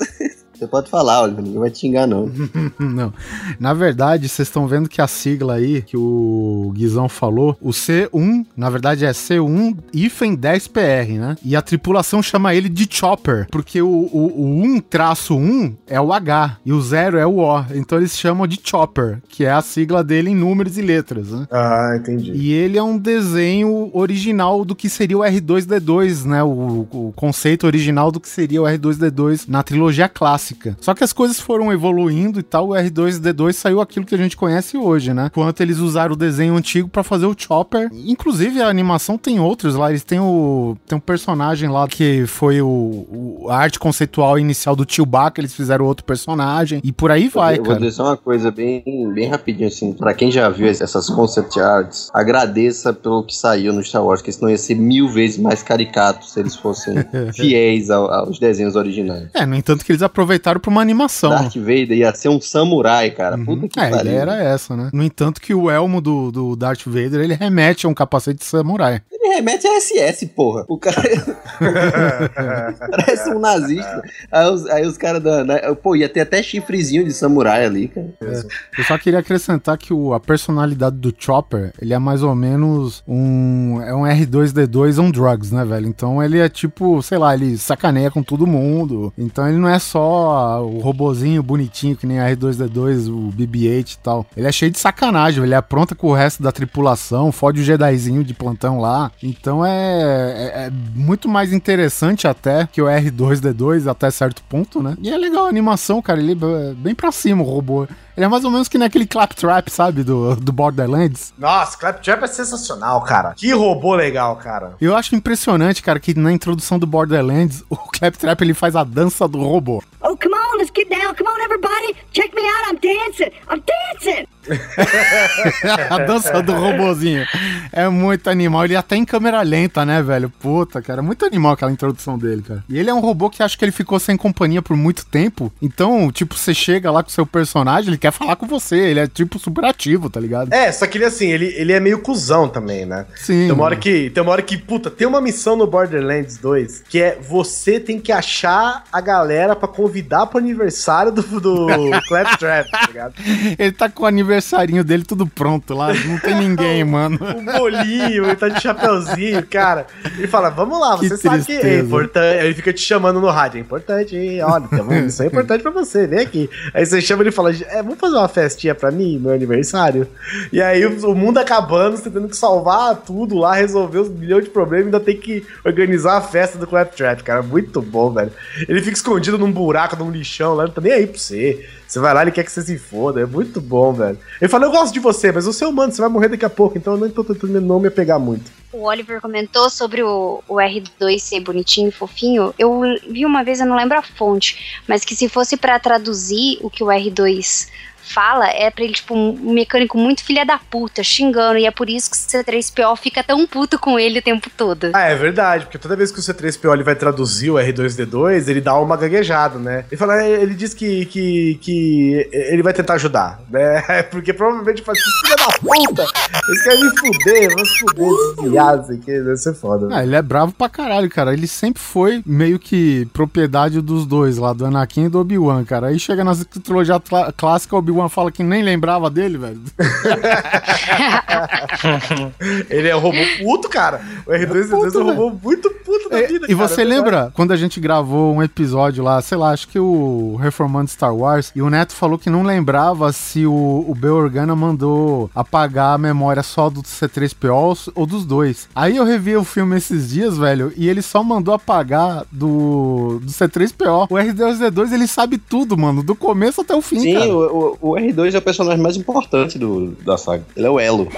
Você pode falar, Oliver, ninguém vai te xingar, não. Não. Na verdade, vocês estão vendo que a sigla aí, que o Guizão falou, o C1, na verdade é C1 hífen 10PR, né? E a tripulação chama ele de Chopper, porque o, o, o 1 traço 1 é o H e o 0 é o O. Então eles chamam de Chopper, que é a sigla dele em números e letras, né? Ah, entendi. E ele é um desenho original do que seria o R2D2, né? O, o conceito original do que seria o R2D2 na trilogia clássica. Só que as coisas foram evoluindo e tal, o R2D2 saiu aquilo que a gente conhece hoje, né? Quanto eles usaram o desenho antigo pra fazer o Chopper. Inclusive a animação tem outros lá, eles têm o tem um personagem lá que foi o, o- a arte conceitual inicial do Chewbacca, eles fizeram outro personagem e por aí vai, eu vou cara. dizer só uma coisa bem, bem rapidinho, assim, pra quem já viu essas concept arts, agradeça pelo que saiu no Star Wars, porque senão ia ser mil vezes mais caricato se eles fossem fiéis ao- aos desenhos originais. É, no entanto que eles aproveitaram pra uma animação. Darth Vader ia ser um samurai, cara. Puta que É, pariu. era essa, né? No entanto que o elmo do, do Darth Vader, ele remete a um capacete de samurai. Ele remete a SS, porra. O cara parece um nazista. Aí os, aí os caras da. da- Pô, ia ter até chifrezinho de samurai ali, cara. Eu só queria acrescentar que o, a personalidade do Chopper, ele é mais ou menos um. É um R2D2 on drugs, né, velho? Então ele é tipo, sei lá, ele sacaneia com todo mundo. Então ele não é só o robozinho bonitinho que nem a R2D2, o BB-8 e tal. Ele é cheio de sacanagem, ele é pronta com o resto da tripulação, fode o Jedizinho de plantão lá. Então é, é, é muito mais interessante até que o R2D2 até certo ponto, né? E é legal a animação, cara. Ele é bem pra cima o robô. Ele é mais ou menos que naquele Claptrap, sabe? Do, do Borderlands. Nossa, Claptrap é sensacional, cara. Que robô legal, cara. Eu acho impressionante, cara, que na introdução do Borderlands, o Claptrap ele faz a dança do robô. Oh, come on, let's get down. Come on, everybody. Check me out. I'm dancing. I'm dancing. a dança do robozinho. É muito animal. Ele é até em câmera lenta, né, velho? Puta, cara. é Muito animal aquela introdução dele, cara. E ele é um robô que acho que ele ficou sem companhia por muito tempo. Então, tipo, você chega lá com o seu personagem, ele quer falar com você. Ele é, tipo, super ativo, tá ligado? É, só que ele assim, ele, ele é meio cuzão também, né? Sim. Tem uma hora que, tem uma hora que, puta, tem uma missão no Borderlands 2 que é você tem que achar a galera pra convidar pro aniversário do, do Claptrap, tá ligado? Ele tá com o aniversarinho dele tudo pronto lá. Não tem ninguém, mano. Um bolinho, ele tá de chapeuzinho, cara. Ele fala, vamos lá, Que você sabe que é tristeza. importante. Ele fica te chamando no rádio, é importante, hein? olha, uma missão importante pra você, vem aqui. Aí você chama ele e fala, é, vamos fazer uma festinha pra mim, meu aniversário? E aí o, mundo acabando, você tendo que salvar tudo lá, resolver os milhões de problemas, ainda tem que organizar a festa do Claptrap, cara. Muito bom, velho. Ele fica escondido num buraco, num lixão lá, não tá nem aí pra você. Você vai lá, ele quer que você se foda. É muito bom, velho. Ele fala, eu gosto de você, mas você é humano, você vai morrer daqui a pouco, então eu não tô tentando não me apegar muito. O Oliver comentou sobre o, o R2 ser bonitinho fofinho. Eu vi uma vez, eu não lembro a fonte, mas que se fosse pra traduzir o que o R2 fala, é pra ele, tipo, um mecânico muito filha da puta, xingando, e é por isso que o C3PO fica tão puto com ele o tempo todo. Ah, é verdade, porque toda vez que o C3PO ele vai traduzir o R2D2, ele dá uma gaguejada, né? Ele fala, ele diz que, que, que ele vai tentar ajudar, né? Porque provavelmente fala assim, filha da puta, eles querem me fuder, vamos fuder, esses viados aqui, deve ser foda. Ah, ele é bravo pra caralho, cara. Ele sempre foi meio que propriedade dos dois lá, do Anakin e do Obi-Wan, cara. Aí chega na trilogia clá- clássica, o Obi-Wan fala que nem lembrava dele, velho. Ele é um robô puto, cara. O R2D2 é um robô muito puto da É, vida, e cara, você é lembra quando a gente gravou um episódio lá, sei lá, acho que o Reformando Star Wars, e o Neto falou que não lembrava se o, o Bel Organa mandou apagar a memória só do C3PO ou dos dois. Aí eu revi o filme esses dias, velho, e ele só mandou apagar do, do C3PO. O R2D2, ele sabe tudo, mano, do começo até o fim, Sim, o, o R2 é o personagem mais importante do, da saga. Ele é o elo.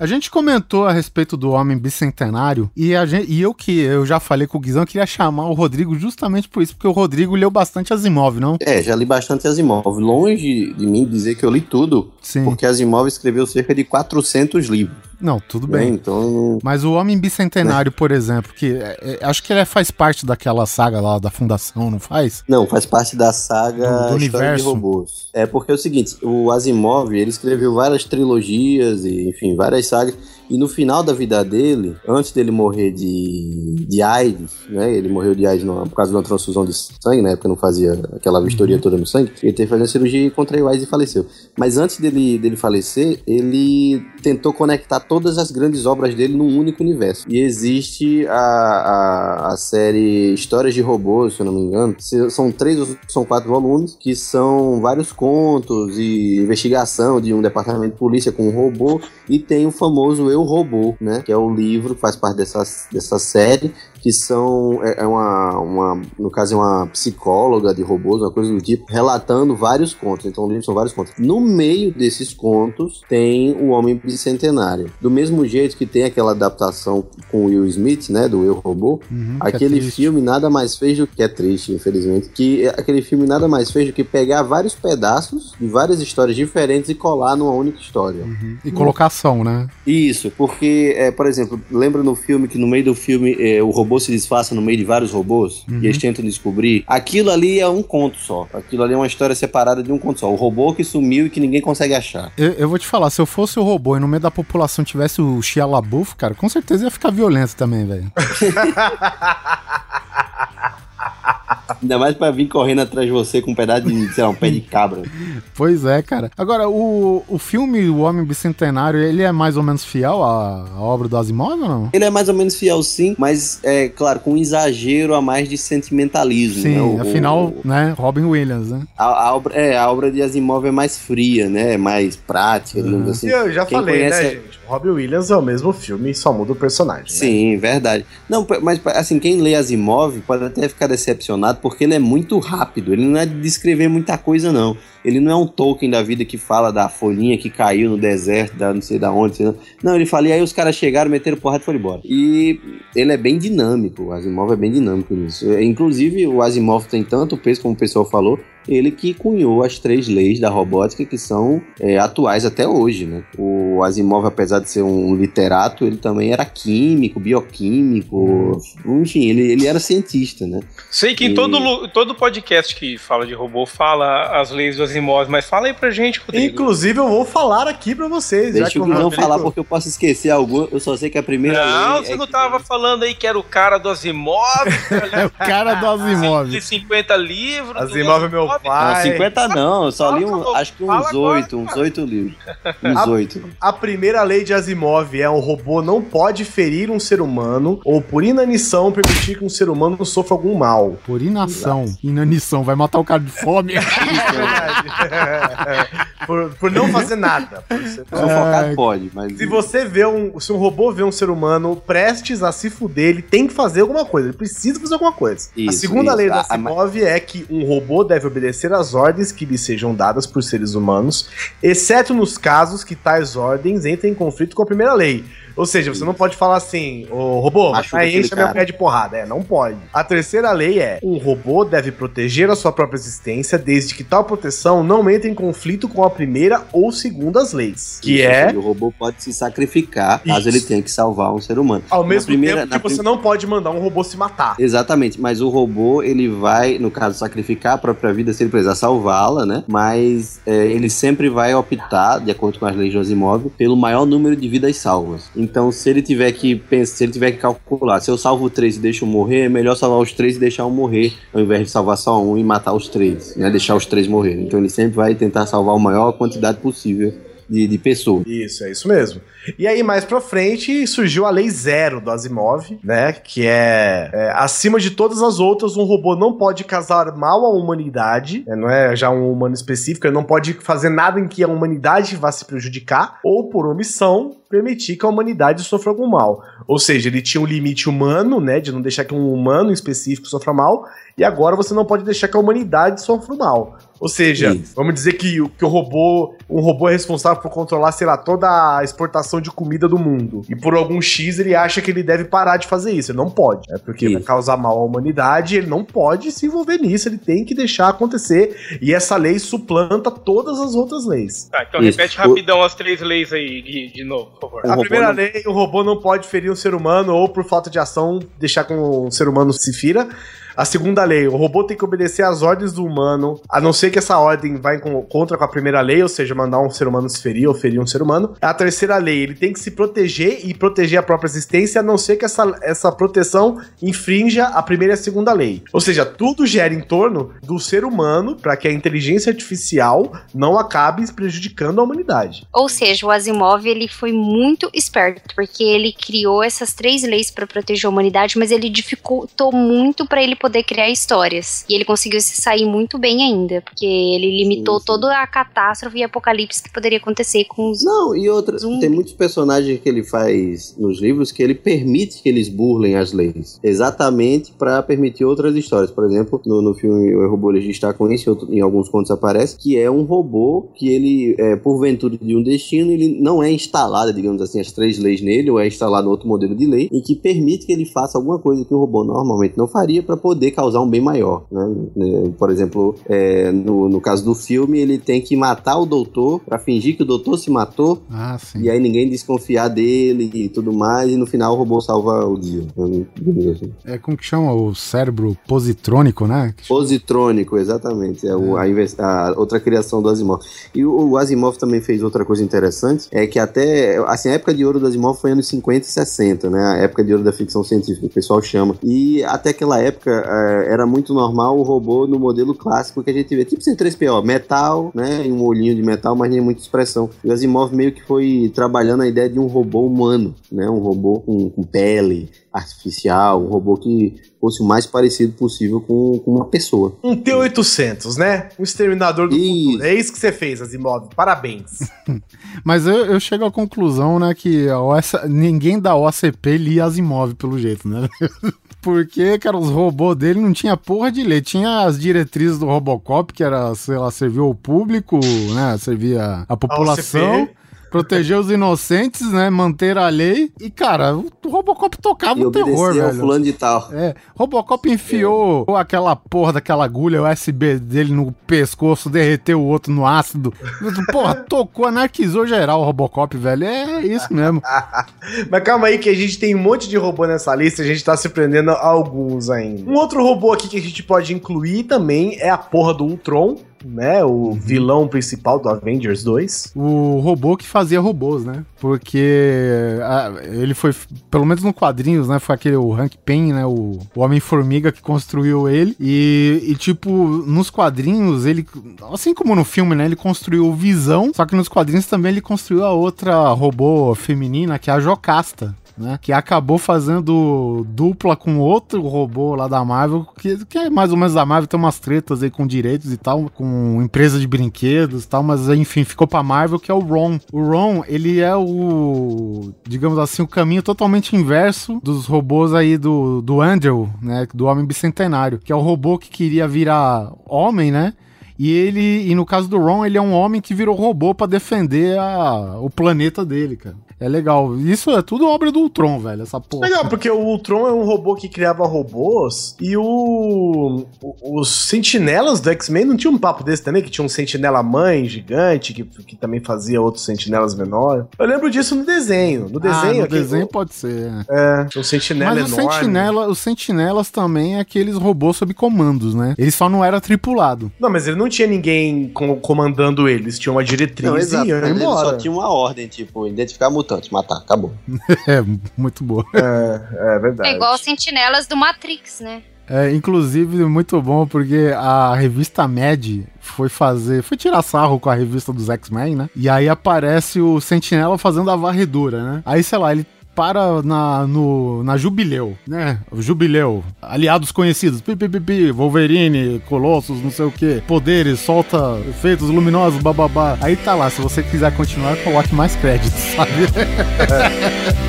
A gente comentou a respeito do Homem Bicentenário e, a gente, e eu que eu já falei com o Guizão, eu queria chamar o Rodrigo justamente por isso, porque o Rodrigo leu bastante Asimov, não? É, já li bastante Asimov. Longe de mim dizer que eu li tudo, Sim. porque Asimov escreveu cerca de 400 livros. Não, tudo né? bem. Então, Mas o Homem Bicentenário, por exemplo, que é, é, acho que ele faz parte daquela saga lá da Fundação, não faz? não, faz parte da saga Do- do universo. de Robôs. É porque é o seguinte, o Asimov, ele escreveu várias trilogias e, enfim, várias sagas. E no final da vida dele, antes dele morrer de, de AIDS, né? Ele morreu de AIDS no- por causa de uma transfusão de sangue, na época não fazia aquela vistoria toda no sangue. Ele teve que fazer a cirurgia e contraiu AIDS e faleceu. Mas antes dele, dele falecer, ele tentou conectar todas as grandes obras dele num único universo. E existe a, a, a série Histórias de Robôs, se eu não me engano. São três ou são quatro volumes, que são vários contos e investigação de um departamento de polícia com um robô. E tem o famoso Eu Robô, né? Que é o livro faz parte dessa, dessa série que são é, é uma, uma no caso é uma psicóloga de robôs, uma coisa do tipo, relatando vários contos. Então são vários contos. No meio desses contos tem o Homem Bicentenário. Do mesmo jeito que tem aquela adaptação com Will Smith, né, do Eu Robô, Uhum, é aquele triste. filme nada mais fez do que é triste, infelizmente, que é- aquele filme nada mais fez do que pegar vários pedaços de várias histórias diferentes e colar numa única história. E colocação, né? Isso, porque, é, por exemplo, lembra no filme que no meio do filme é, o robô se disfarça no meio de vários robôs Uhum. e eles tentam descobrir? Aquilo ali é um conto só. Aquilo ali é uma história separada de um conto só. O robô que sumiu e que ninguém consegue achar. Eu, eu vou te falar, se eu fosse o robô e no meio da população tivesse o Shia LaBeouf, cara, com certeza ia ficar violento também, velho. Ainda mais pra vir correndo atrás de você com um pedaço de, sei lá, um pé de cabra. Pois é, cara. Agora, o, o filme O Homem Bicentenário, ele é mais ou menos fiel à, à obra do Asimov ou não? Ele é mais ou menos fiel sim, mas, é claro, com um exagero a mais de sentimentalismo. Sim, né? O- afinal, o- né, Robin Williams, né? a, a obra, é, a obra de Asimov é mais fria, né? É mais prática, digamos assim. E eu já Quem falei, conhece né, gente? O Robbie Williams é o mesmo filme, só muda o personagem. né? Sim, verdade. Não, mas assim, quem lê Asimov pode até ficar decepcionado porque ele é muito rápido. Ele não é de descrever muita coisa, não. Ele não é um Tolkien da vida que fala da folhinha que caiu no deserto, da não sei da onde. sei lá. Não, ele fala, e aí os caras chegaram, meteram porrada e foram embora. E ele é bem dinâmico, o Asimov é bem dinâmico nisso. É, Inclusive, o Asimov tem tanto peso, como o pessoal falou, ele que cunhou as três leis da robótica que são é, atuais até hoje, né? O Asimov, apesar de ser um literato, ele também era químico, bioquímico, enfim, ele, ele era cientista, né? Sei que em E- todo, lu- todo podcast que fala de robô fala as leis do Asimov, mas fala aí pra gente, Rodrigo. Inclusive, eu vou falar aqui pra vocês. já Deixa que eu o não Rodrigo- falar porque eu posso esquecer algum, eu só sei que a primeira Não, lei você é não que- tava falando aí que era o cara do Asimov? É o cara do Asimov. De 50 livros. Asimov é meu Não, pai. 50 não, eu só li um- acho que uns oito, uns oito livros. Uns oito. A primeira lei de Asimov é um robô não pode ferir um ser humano ou por inanição permitir que um ser humano sofra algum mal. Por inação. Inanição. Vai matar o cara de fome. por, por não fazer nada. Por ser- pode, mas. Se você vê um. Se um robô vê um ser humano prestes a se fuder, ele tem que fazer alguma coisa. Ele precisa fazer alguma coisa. a Isso, segunda isso. lei da A- a- Asimov é que um robô deve obedecer às ordens que lhe sejam dadas por seres humanos, exceto nos casos que tais ordens entrem em conflito com a primeira lei. Ou seja, você não pode falar assim, ô robô, aí enche a minha cara. pé de porrada. É, não pode. A terceira lei é: um robô deve proteger a sua própria existência desde que tal proteção não entre em conflito com a primeira ou segundas leis. Que Isso, é O robô pode se sacrificar caso Isso. ele tenha que salvar um ser humano. Ao Na mesmo primeira- tempo que você prim- não pode mandar um robô se matar. Exatamente, mas o robô, ele vai, no caso, sacrificar a própria vida se ele precisar salvá-la, né? Mas é, ele sempre vai optar, de acordo com as leis de Asimov, pelo maior número de vidas salvas. Então, se ele tiver que pensar, se ele tiver que calcular, se eu salvo três e deixo morrer, é melhor salvar os três e deixar um morrer, ao invés de salvar só um e matar os três, né? Deixar os três morrer. Então, ele sempre vai tentar salvar a maior quantidade possível de, de pessoas. Isso, é isso mesmo. E aí, mais pra frente, surgiu a Lei Zero do Asimov, né? Que é, é, acima de todas as outras, um robô não pode causar mal à humanidade, né, não é já um humano específico, ele não pode fazer nada em que a humanidade vá se prejudicar, ou por omissão, permitir que a humanidade sofra algum mal. Ou seja, ele tinha um limite humano, né? De não deixar que um humano específico sofra mal, e agora você não pode deixar que a humanidade sofra mal. Ou seja, Isso. vamos dizer que, o- que o robô, um robô é responsável por controlar, sei lá, toda a exportação de comida do mundo. E por algum X ele acha que ele deve parar de fazer isso. Ele não pode, né? Porque vai Isso. causar mal à humanidade, ele não pode se envolver nisso, ele tem que deixar acontecer. E essa lei suplanta todas as outras leis. Tá, então Isso. repete O- rapidão as três leis aí de, de novo, por favor. O a primeira não- lei, o robô não pode ferir um ser humano ou por falta de ação deixar que um ser humano se fira. A segunda lei, o robô tem que obedecer às ordens do humano, a não ser que essa ordem vá contra com a primeira lei, ou seja, mandar um ser humano se ferir ou ferir um ser humano. A terceira lei, ele tem que se proteger e proteger a própria existência, a não ser que essa, essa proteção infrinja a primeira e a segunda lei. Ou seja, tudo gera em torno do ser humano para que a inteligência artificial não acabe prejudicando a humanidade. Ou seja, o Asimov ele foi muito esperto, porque ele criou essas três leis para proteger a humanidade, mas ele dificultou muito para ele poder criar histórias. E ele conseguiu se sair muito bem ainda, porque ele limitou Sim, sim. toda a catástrofe e apocalipse que poderia acontecer com os. Não, e outra, Zumbi. tem muitos personagens que ele faz nos livros que ele permite que eles burlem as leis, exatamente para permitir outras histórias. Por exemplo, no, no filme O Robô Legista com isso, em, alguns contos aparece que é um robô que ele, é, por ventura de um destino, ele não é instalado, digamos assim, as três leis nele, ou é instalado outro modelo de lei, em que permite que ele faça alguma coisa que o robô normalmente não faria para poder causar um bem maior. Né? Né, Por exemplo, é, no, no caso do filme, ele tem que matar o doutor para fingir que o doutor se matou Ah, sim. e aí ninguém desconfiar dele e tudo mais, e no final o robô salva o dia. né? É como que chama? O cérebro positrônico, né? Positrônico, exatamente. É o- a, a outra criação do Asimov. E o, o Asimov também fez outra coisa interessante, é que até, assim, a época de ouro do Asimov foi anos 50 e 60, né? A época de ouro da ficção científica, o pessoal chama. E até aquela época eh, era muito normal o robô no modelo clássico que a gente vê, tipo C3PO, metal, né? E um olhinho de metal, mas nem muita expressão. E o Asimov meio que foi trabalhando a ideia de um robô humano, né? Um robô com, com pele artificial, um robô que fosse o mais parecido possível com, com uma pessoa. Um T-800, né? Um exterminador do Isso. futuro. É isso que você fez, Asimov. Parabéns. Mas eu, eu chego à conclusão, né, que a OS ninguém da OCP lia Asimov, pelo jeito, né? Porque, cara, os robôs dele não tinha porra de ler. Tinha as diretrizes do Robocop, que era, sei lá, servir ao público, né? Servia a população. Proteger os inocentes, né? Manter a lei. E, cara, o Robocop tocava E o terror, velho. fulano de tal. É, Robocop enfiou aquela porra daquela agulha USB dele no pescoço, derreteu o outro no ácido. Porra, tocou, anarquizou geral o Robocop, velho. É isso mesmo. Mas calma aí que a gente tem um monte de robô nessa lista, a gente tá se prendendo a alguns ainda. Um outro robô aqui que a gente pode incluir também é a porra do Ultron, né? O vilão principal do Avengers 2. O robô que fazia robôs, né? Porque ah, ele foi, pelo menos no quadrinhos, né? Foi aquele o Hank Pym, né? O, o Homem-Formiga que construiu ele. E, e, tipo, nos quadrinhos, ele, assim como no filme, né? Ele construiu o Visão, só que nos quadrinhos também ele construiu a outra robô feminina, que é a Jocasta né? Que acabou fazendo dupla com outro robô lá da Marvel, que, que é mais ou menos da Marvel, tem umas tretas aí com direitos e tal, com empresa de brinquedos e tal, mas enfim, ficou pra Marvel, que é o Ron. O Ron, ele é o, digamos assim, o caminho totalmente inverso dos robôs aí do, do Andrew, né? Do Homem Bicentenário, que é o robô que queria virar homem, né? E ele, e no caso do Ron, ele é um homem que virou robô para defender a, o planeta dele, cara. É legal. Isso é tudo obra do Ultron, velho, essa porra. Legal, porque o Ultron é um robô que criava robôs e o, o os sentinelas do X-Men não tinha um papo desse também, que tinha um sentinela mãe gigante que, que também fazia outros sentinelas menores. Eu lembro disso no desenho. No desenho, ah, no desenho pode ser. É, um sentinela Mas o enorme. sentinela, os sentinelas também é aqueles robôs sob comandos, né? Ele só não era tripulado. Não, mas ele não tinha ninguém com- comandando eles, tinha uma diretriz Não, e exato. Ele embora. só tinha uma ordem, tipo, identificar mutantes, matar, acabou. é, muito boa. É, é verdade. É igual os sentinelas do Matrix, né? É, inclusive, muito bom, porque a revista Mad foi fazer. Foi tirar sarro com a revista dos X-Men, né? E aí aparece o Sentinela fazendo a varredura, né? Aí, sei lá, ele para na, no, na Jubileu, né? Jubileu. Aliados conhecidos. Pi, pi, pi, pi, Wolverine, Colossus, não sei o que. Poderes, solta efeitos luminosos, bababá. Aí tá lá. Se você quiser continuar, coloque mais créditos, sabe?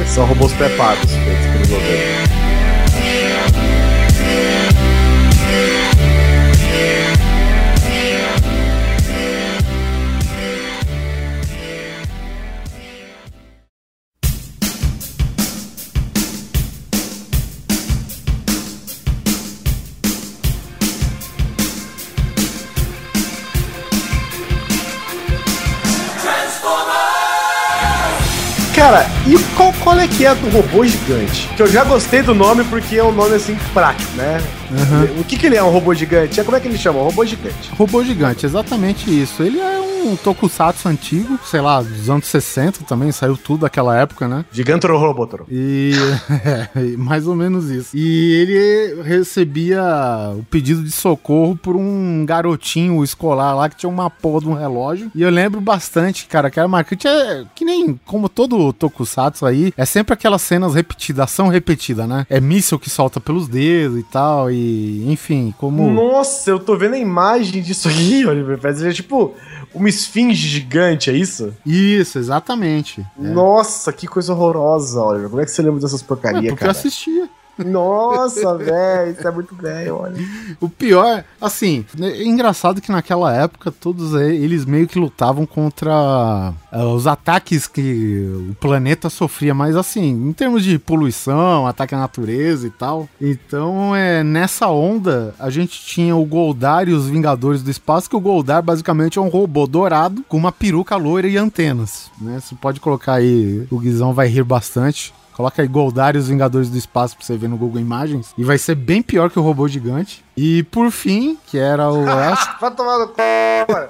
São robôs pré-pagos feitos pelos governos. Que é do robô gigante? Que eu já gostei do nome porque é um nome assim prático, né? O que que ele é, um robô gigante? É, como é que ele chama? Um robô gigante. Robô gigante, exatamente isso. Ele é um tokusatsu antigo, sei lá, dos anos 60 também, saiu tudo daquela época, né? Gigantro Robotoro. E é, mais ou menos isso. E ele recebia o pedido de socorro por um garotinho escolar lá que tinha uma porra de um relógio. E eu lembro bastante, cara, que era marcante. É que nem como todo tokusatsu aí, é sempre aquelas cenas repetidas, ação repetida, né? É míssil que solta pelos dedos e tal. E enfim, como. Nossa, eu tô vendo a imagem disso aqui, Oliver. Parece tipo uma esfinge gigante, é isso? Isso, exatamente. Nossa, que coisa horrorosa, Oliver. Como é que você lembra dessas É, porcarias, porque eu cara? assistia. Nossa, velho, isso é muito velho, olha. O pior, assim, é engraçado que naquela época todos eles meio que lutavam contra eh, os ataques que o planeta sofria, mas assim, em termos de poluição, ataque à natureza e tal. Então, é, nessa onda, a gente tinha o Goldar e os Vingadores do Espaço, que o Goldar basicamente é um robô dourado com uma peruca loira e antenas, né? Você pode colocar aí, o Guizão vai rir bastante. Coloca aí Goldar e os Vingadores do Espaço pra você ver no Google Imagens. E vai ser bem pior que o robô gigante. E por fim, que era o. Vai tomar no c... mano.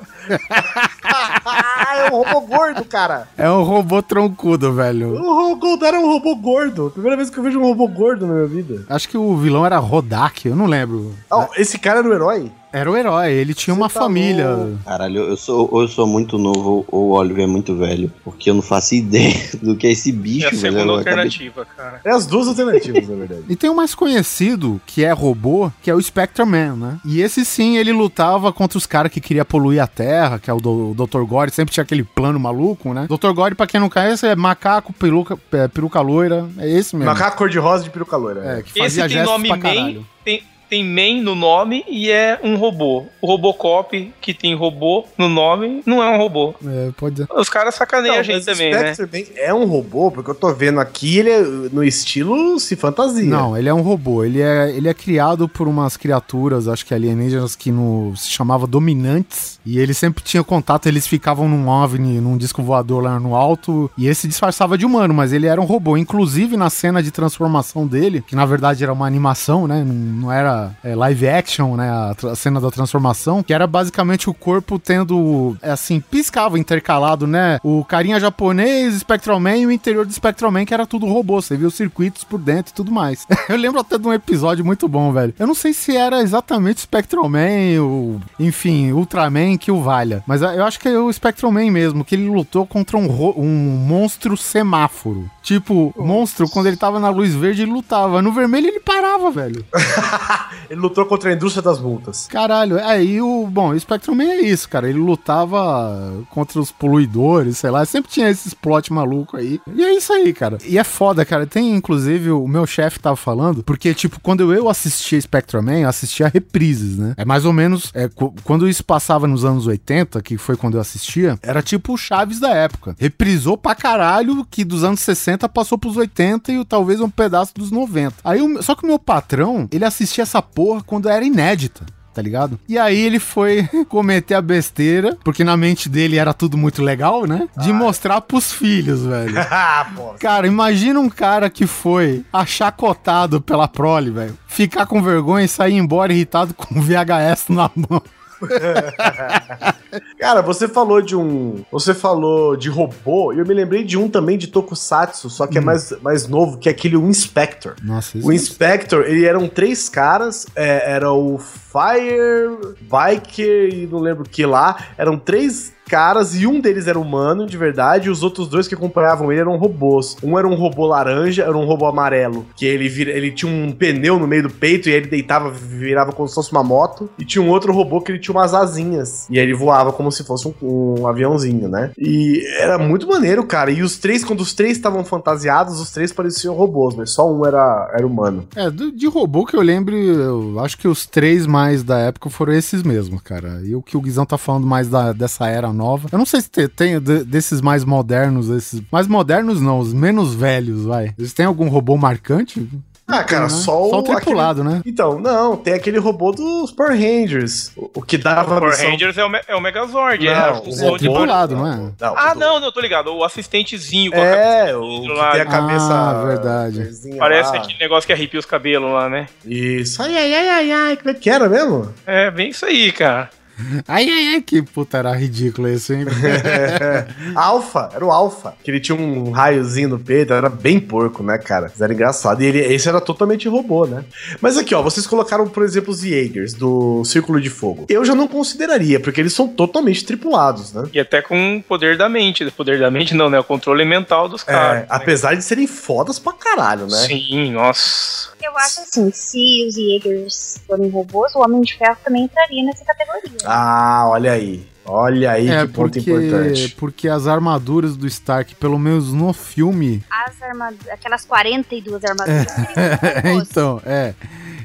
é um robô gordo, cara. é um robô troncudo, velho. O Goldar é um robô gordo. Primeira vez que eu vejo um robô gordo na minha vida. Acho que o vilão era Rodak, eu não lembro. Ah, esse cara era o herói? Era o herói, ele tinha uma tá família. louco. Caralho, eu sou, ou eu sou muito novo ou o Oliver é muito velho. Porque eu não faço ideia do que é esse bicho, a velho. segunda Eu acabei- alternativa, cara. É as duas alternativas, na verdade. E tem o mais conhecido, que é robô, que é o Spectre-Man, né? E esse sim, ele lutava contra os caras que queria poluir a Terra, que é o, do, o Dr. Gore, sempre tinha aquele plano maluco, né? Dr. Gore, pra quem não conhece, é macaco, peruca, é, peruca loira, é esse mesmo. Macaco cor-de-rosa de peruca loira. É, que Esse fazia tem gestos nome pra Man, caralho. tem, tem Man no nome e é um robô. O Robocop, que tem robô no nome, não é um robô. É, pode Os caras sacaneiam Não, a gente também, né? Spectre Man é um robô, porque eu tô vendo aqui, ele é no estilo se fantasia. Não, ele é um robô. Ele é, ele é criado por umas criaturas, acho que alienígenas, que no, se chamava Dominantes. E ele sempre tinha contato, eles ficavam num OVNI, num disco voador lá no alto. E esse disfarçava de humano, mas ele era um robô. Inclusive, na cena de transformação dele, que na verdade era uma animação, né? Não, não era é, live action, né? A, cena da transformação, que era basicamente o corpo tendo, é, assim, piscava intercalado, né? O carinha japonês, Spectral Man e o interior do Spectral Man, que era tudo robô. Você viu os circuitos por dentro e tudo mais. Eu lembro até de um episódio muito bom, velho. Eu não sei se era exatamente Spectral Man, ou, enfim, Ultraman que o valha. Mas ah, eu acho que é o Spectral Man mesmo, que ele lutou contra um, um monstro semáforo. Tipo, monstro, quando ele tava na luz verde, ele lutava. No vermelho, ele parava, velho. Ele lutou contra a indústria das multas. Caralho, é, e o. Bom, o Spectrum Man é isso, cara. Ele lutava contra os poluidores, sei lá. Sempre tinha esses plot maluco aí. E é isso aí, cara. E é foda, cara. Tem, inclusive, o meu chefe tava falando, porque, tipo, quando eu assistia Spectrum Man, eu assistia reprises, né? É mais ou menos. É, quando isso passava nos anos 80, que foi quando eu assistia, era tipo o Chaves da época. Reprisou pra caralho, que dos anos 60 passou pros 80 e talvez um pedaço dos 90. Aí, só que o meu patrão, ele assistia essa porra quando era inédita tá ligado? E aí ele foi cometer a besteira, porque na mente dele era tudo muito legal, né? De mostrar pros filhos, velho. ah. Cara, imagina um cara que foi achacotado pela prole, velho. Ficar com vergonha e sair embora irritado com o VHS na mão. Cara, você falou de um. Você falou de robô, e eu me lembrei de um também de Tokusatsu, só que é mais, mais novo, que é aquele o Inspector. Nossa, isso O Inspector, ele eram três caras, é, era o Fire, Biker e não lembro o que lá. Eram três caras e um deles era humano, de verdade, e os outros dois que acompanhavam ele eram robôs. Um era um robô laranja, era um robô amarelo, que ele, vira, ele tinha um pneu no meio do peito e ele deitava, virava como se fosse uma moto. E tinha um outro robô que ele tinha umas asinhas, e aí ele voava como se fosse um, um aviãozinho, né? E era muito maneiro, cara. E os três, quando os três estavam fantasiados, os três pareciam robôs, mas só um era, era humano. É, de robô que eu lembro, eu acho que os três mais da época foram esses mesmos, cara. E o que o Guizão tá falando mais da, dessa era nova. Eu não sei se te- tem de- desses mais modernos, esses. Mais modernos não, os menos velhos, vai. Eles têm algum robô marcante? Ah, cara, né? só o. Só o tripulado, né? Então, não, tem aquele robô dos Power Rangers. O, o que dava O Power missão- Rangers é o, Me- é o Megazord, é Não, a o É de tripulado, não é? Não, Ah, o- não, não, tô ligado. O assistentezinho com a É, cabeça o que lá. tem a cabeça. Ah, verdade. Parece lá. aquele negócio que arrepia os cabelos lá, né? Isso. Ai, ai, ai, ai, ai. Como é que era mesmo? É, bem isso aí, cara. Ai, ai, ai, que puta, era ridículo esse, hein? Alpha, era o Alpha. Que ele tinha um raiozinho no peito, era bem porco, né, cara? Mas era engraçado. E ele, esse era totalmente robô, né? Mas aqui, ó, vocês colocaram, por exemplo, os Jaegers do Círculo de Fogo. Eu já não consideraria, porque eles são totalmente tripulados, né? E até com o poder da mente. O poder da mente não, né? O controle mental dos É, caras. né? apesar de serem fodas pra caralho, né? Sim, nossa. Eu acho assim, se os Jaegers forem robôs, o Homem de Ferro também entraria nessa categoria. Ah, olha aí. Olha aí É, que ponto porque, importante. porque as armaduras do Stark, pelo menos no filme. As armaduras, aquelas 42 armaduras. seriam robôs. então, é.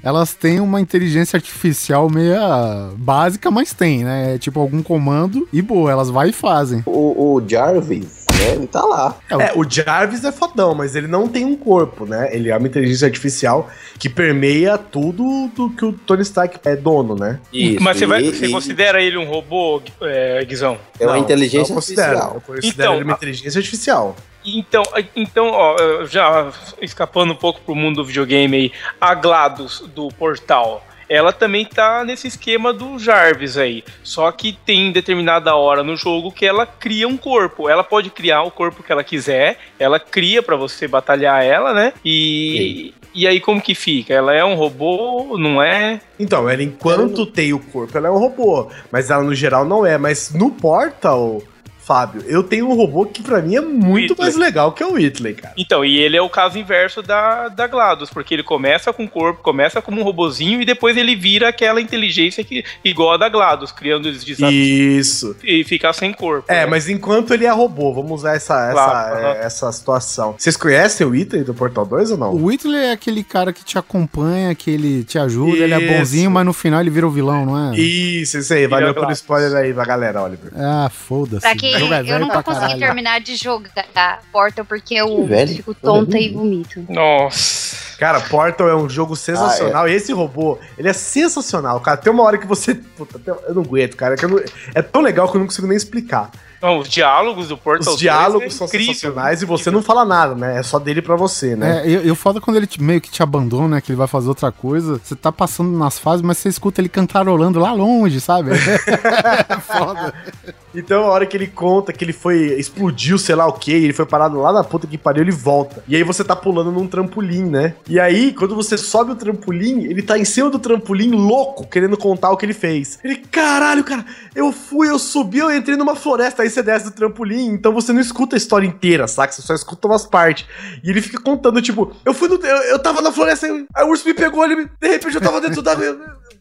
Elas têm uma inteligência artificial meia básica, mas tem, né? É tipo algum comando e boa, elas vai e fazem. O, o Jarvis, né? Ele tá lá. É, o Jarvis é fodão, mas ele não tem um corpo, né? Ele é uma inteligência artificial que permeia tudo do que o Tony Stark é dono, né? Isso, Mas você, vai, e- você e- considera ele um robô, é, Guizão? É uma Não, inteligência eu considero, artificial. Eu considero Então, ele uma a- inteligência artificial. Então, então ó, já escapando um pouco pro mundo do videogame aí, a GLaDOS do Portal, ela também tá nesse esquema do Jarvis aí. Só que tem determinada hora no jogo que ela cria um corpo. Ela pode criar o corpo que ela quiser, ela cria pra você batalhar ela, né? E. E aí como que fica? Ela é um robô, não é? Então, ela enquanto tem o corpo, ela é um robô. Mas ela no geral não é. Mas no Portal, Fábio, eu tenho um robô que pra mim é muito Whitley. mais legal que é o Whitley, cara. Então, e ele é o caso inverso da, da GLaDOS, porque ele começa com o corpo, começa como um robozinho e depois ele vira aquela inteligência que, igual a da GLaDOS, criando os desafios Isso. e ficar sem corpo. É, né? mas enquanto ele é robô, vamos usar essa, essa, Claro, é, aham. essa situação. Vocês conhecem o Whitley do Portal 2 ou não? O Whitley é aquele cara que te acompanha, que ele te ajuda, ele é Isso. bonzinho, mas no final ele vira o vilão, não é? Isso, isso aí. Valeu pelo spoiler aí pra galera, Oliver. Ah, foda-se. Pra quem eu velho nunca pra consegui caralho. terminar de jogar Portal porque eu velho. fico tonta e vomito. Nossa. Cara, Portal é um jogo sensacional. E esse robô, ele é sensacional, cara. Tem uma hora que você. Puta, eu não aguento, cara. que eu não- é tão legal que eu não consigo nem explicar. Não, os diálogos do Portal Os diálogos 2 são é incrível. sensacionais e você não fala nada, né? É só dele pra você, né? É, e, e o foda é quando ele te- meio que te abandona, que ele vai fazer outra coisa. Você tá passando nas fases, mas você escuta ele cantarolando lá longe, sabe? É foda. Então, a hora que ele conta que ele foi. explodiu, sei lá o que, ele foi parado lá na puta que pariu, ele volta. E aí você tá pulando num trampolim, né? E aí, quando você sobe o trampolim, ele tá em cima do trampolim louco, querendo contar o que ele fez. Ele, caralho, cara, eu fui, eu subi, eu entrei numa floresta, aí você desce do trampolim, então você não escuta a história inteira, saca? Você só escuta umas partes. E ele fica contando, tipo, eu fui no. Eu, eu tava na floresta, aí o urso me pegou, me- de repente eu tava dentro da.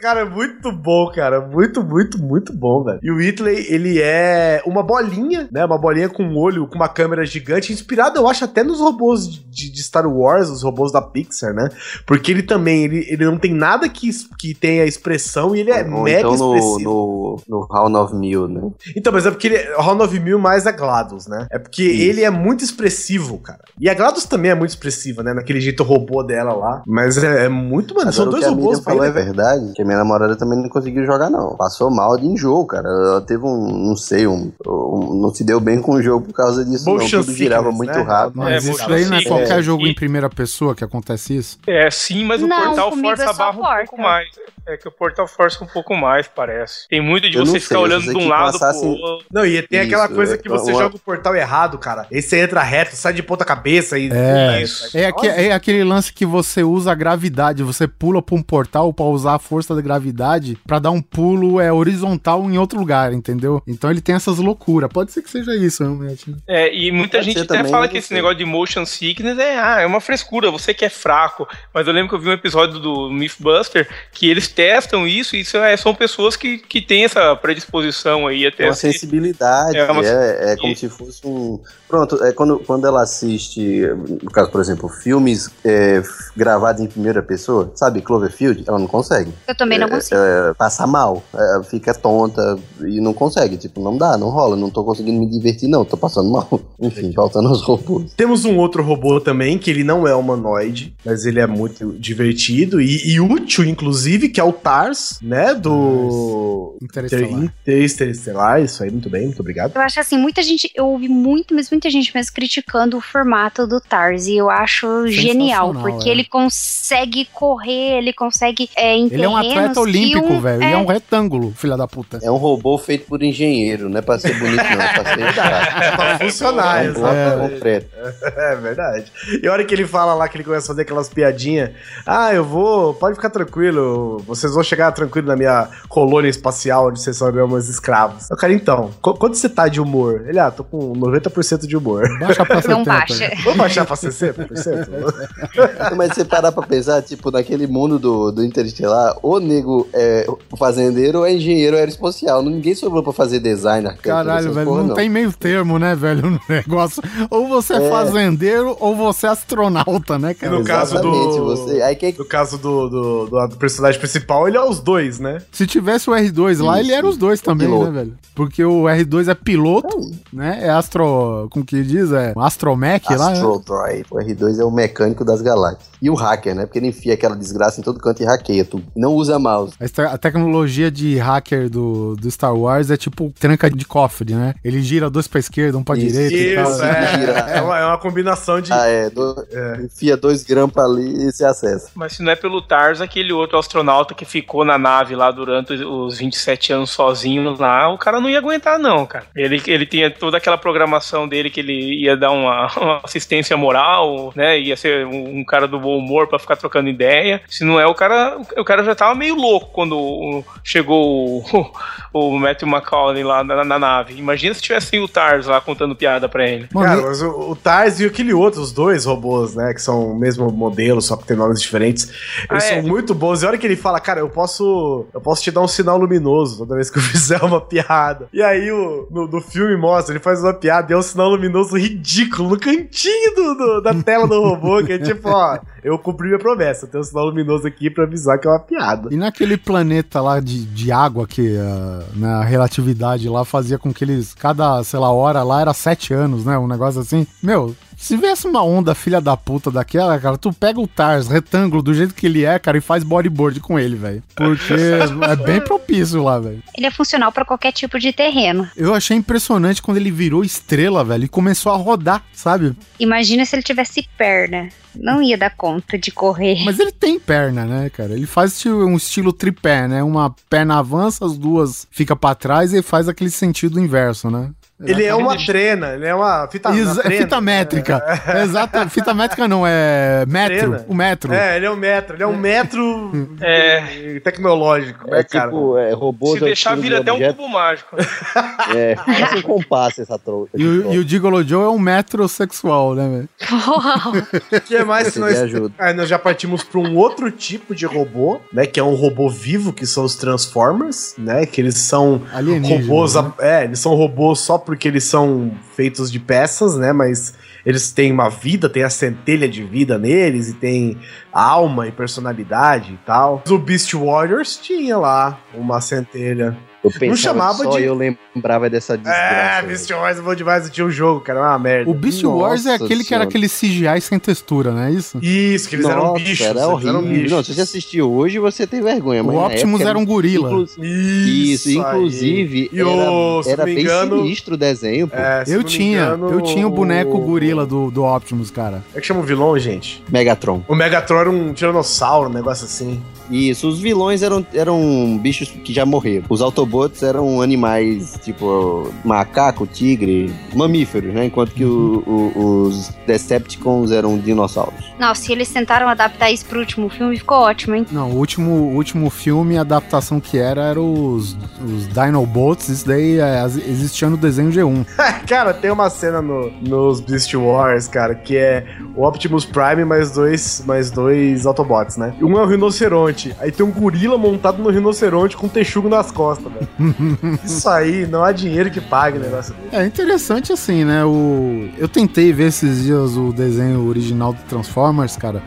Cara, é muito bom, cara. Muito, muito, muito bom, velho. E o Whitley, ele é uma bolinha, né? Uma bolinha com um olho, com uma câmera gigante, inspirado, eu acho, até nos robôs de, de Star Wars, os robôs da Pixar, né? Porque ele também, ele, ele não tem nada que, que tenha expressão e ele é Ou mega então no, expressivo. no, no of Mil, né? Então, mas é porque ele, o Round 9000 mais a GLaDOS, né? É porque Isso. ele é muito expressivo, cara. E a GLaDOS também é muito expressiva, né? Naquele jeito robô dela lá. Mas é, é muito, mano. São dois robôs falou é verdade, que a minha namorada também não conseguiu jogar, não. Passou mal de enjoo, cara. Ela teve um, não sei, um, um- não se deu bem com o jogo por causa disso, Motion não. Tudo girava sickness, muito né? rápido. Mas É, isso daí não é qualquer É. jogo E- em primeira pessoa que acontece isso? É, sim, mas o Não, Portal comigo força é a barra um pouco mais. É que o Portal força um pouco mais, parece. Tem muito de Eu você ficar sei, olhando de um lado pro Assassin- outro. Não, e tem aquela Isso, coisa é, que você uma- joga o portal errado, cara. Aí você entra reto, sai de ponta cabeça e. É, Puta, É, aque- é aquele lance que você usa a gravidade, você pula pra um portal pra usar a força da gravidade pra dar um pulo é horizontal em outro lugar, entendeu? Então ele tem essas loucuras. Pode ser que seja isso, realmente. né? É, e muita Pode gente até também, fala que esse sei. negócio de motion sickness é, ah, é uma frescura, você que é fraco. Mas eu lembro que eu vi um episódio do Mythbuster que eles testam isso e isso é, são pessoas que, que têm essa predisposição aí É até uma se- sensibilidade, É é, uma- é, como se fosse um. Pronto, é quando, quando ela assiste, no caso, por exemplo, filmes é, gravados em primeira pessoa, sabe, Cloverfield, ela não consegue. Eu também não É, consigo. é, passa mal, é, fica tonta e não consegue. Tipo, não dá, não rola, não tô conseguindo me divertir, não, tô passando mal. Enfim, faltando aos robôs. Temos um outro robô também, que ele não é humanoide, mas ele é muito divertido e, e útil, inclusive, que é o Tars, né? Do. Interestelar. Inter- Interestelar, isso aí, muito bem, muito obrigado. Eu acho assim, muita gente, eu ouvi muito, mas muita gente mesmo criticando o formato do Tars. E eu acho genial, porque é. ele consegue correr, ele consegue é, em Ele é um atleta olímpico, um- velho. E é um retângulo, filha da puta. É um robô feito por engenheiro, não é pra ser bonito, não, é pra ser É pra funcionar, É exatamente. É verdade. E a hora que ele fala lá que ele começa a fazer aquelas piadinhas, ah, eu vou, pode ficar tranquilo, vocês vão chegar tranquilo na minha colônia espacial onde vocês são meus escravos. Eu, cara, então, qu- quanto você tá de humor? Ele, ah, tô com 90% de humor. Baixa pra 70. Não baixa. Vamos baixar pra 60%? Mas você parar pra pensar, tipo, naquele mundo do, do Interestelar, o nego é fazendeiro ou é engenheiro aeroespacial. Ninguém sobrou pra fazer design, Caralho, velho, porra, não, tem meio termo, né, velho, no negócio. Ou você é, É. fazendeiro ou você é astronauta, né, cara? no caso Exatamente, do- Você, aí quem No caso do, do, do- do personagem principal, ele é os dois, né? Se tivesse o R2 lá, Isso, ele era os dois também, piloto. né, velho? Porque o R2 é piloto, né? É astro. Como que diz? É astromech lá. né? Astro Droid. O R2 é o mecânico das galáxias. E o hacker, né? Porque ele enfia aquela desgraça em todo canto e hackeia tudo. Não usa mouse. A, tecnologia de hacker do, do Star Wars é tipo tranca de cofre, né? Ele gira dois pra esquerda, um pra Isso. direita e tal. Isso, Gira. é. É uma, é uma combinação de. Ah, é. do- Enfia dois grampos ali e se acessa. Mas se não é pelo Tars, aquele outro astronauta que ficou na nave lá durante os 27 anos sozinho lá, o cara não ia aguentar, não, cara. Ele, ele tinha toda aquela programação dele que ele ia dar uma, uma assistência moral, né? Ia ser um, um cara do bom humor pra ficar trocando ideia. Se não é, o cara, o cara já tava meio louco quando chegou o, o Matthew McConaughey lá na, na nave. Imagina se tivesse o Tars lá contando piada pra ele. Mano, Cara, mas o, o Tars e aquele outro, os dois robôs, né? Que são o mesmo modelo, só que tem nomes diferentes. Eles Ah, são é. muito bons. E a hora que ele fala, cara, eu posso. Eu posso te dar um sinal luminoso toda vez que eu fizer uma piada. E aí o, no, filme mostra, ele faz uma piada e é um sinal luminoso ridículo no cantinho do, do- da tela do robô, que é tipo, ó, eu cumpri minha promessa. Tenho um sinal luminoso aqui pra avisar que é uma piada. E naquele planeta lá de, de água que ah, na relatividade lá fazia com que eles, cada, sei lá, hora lá era sete anos, né? Um negócio assim. Meu, Se viesse uma onda filha da puta daquela, cara, tu pega o Tars retângulo do jeito que ele é, cara, e faz bodyboard com ele, velho. Porque é bem propício lá, velho. Ele é funcional pra qualquer tipo de terreno. Eu achei impressionante quando ele virou estrela, velho, e começou a rodar, sabe? Imagina se ele tivesse perna. Não ia dar conta de correr. Mas ele tem perna, né, cara? Ele faz tipo, um estilo tripé, né? Uma perna avança, as duas fica pra trás e faz aquele sentido inverso, né? Ele é uma trena, ele é uma fita, Exa- trena. fita métrica. Exato. Fita métrica não, é metro. Trena. O metro. É, ele é um metro, ele é um metro É. tecnológico, né, É cara? tipo, é, robôs Se deixar, vira de até um objeto. cubo mágico. É, parece um compasso essa troca. E o, e o Gigolo Joe é um metrosexual, né, velho? O que mais que nós... Aí nós já partimos para um outro tipo de robô, né? Que é um robô vivo, que são os Transformers, né? Que eles são Alienígenas, robôs. né? É, eles são robôs só porque eles são feitos de peças, né? Mas eles têm uma vida, tem a centelha de vida neles e tem alma e personalidade e tal. O Beast Warriors tinha lá uma centelha. Eu pensava chamava só de- eu lembrava dessa desgraça. É. Beast Warriors é bom demais, eu tinha um jogo, cara, é uma merda. O Beast Nossa Wars é aquele que era Senhora. aquele CGI sem textura, não é isso? Isso, que eles eram Nossa, bichos. era horrível. eram bichos. Não, se você assistiu hoje, você tem vergonha. O mas na Optimus época era um gorila. Inclu- Isso, aí. inclusive, E o- se era, não era bem engano- sinistro o desenho, pô. É, se Eu não tinha, engano, eu tinha o boneco o- gorila do, do Optimus, cara. É que chama o vilão, gente? Megatron. O Megatron era um tiranossauro, um negócio assim. Isso, os vilões eram, eram bichos que já morreram. Os Autobots eram animais tipo macaco, tigre, mamíferos, né? Enquanto que o- o- os Decepticons eram dinossauros. Nossa, e eles tentaram adaptar isso pro último filme, ficou ótimo, hein? Não, o último, o último filme, a adaptação que era, era os, os Dinobots. Isso daí é, existia no desenho G1. cara, tem uma cena no, nos Beast Wars, cara, que é o Optimus Prime mais dois, mais dois Autobots, né? Um é o rinoceronte. Aí tem um gorila montado no rinoceronte com um texugo nas costas, velho. Isso aí, não há dinheiro que pague o negócio dele. É interessante assim, né? O... Eu tentei ver esses dias o desenho original do Transformers, cara.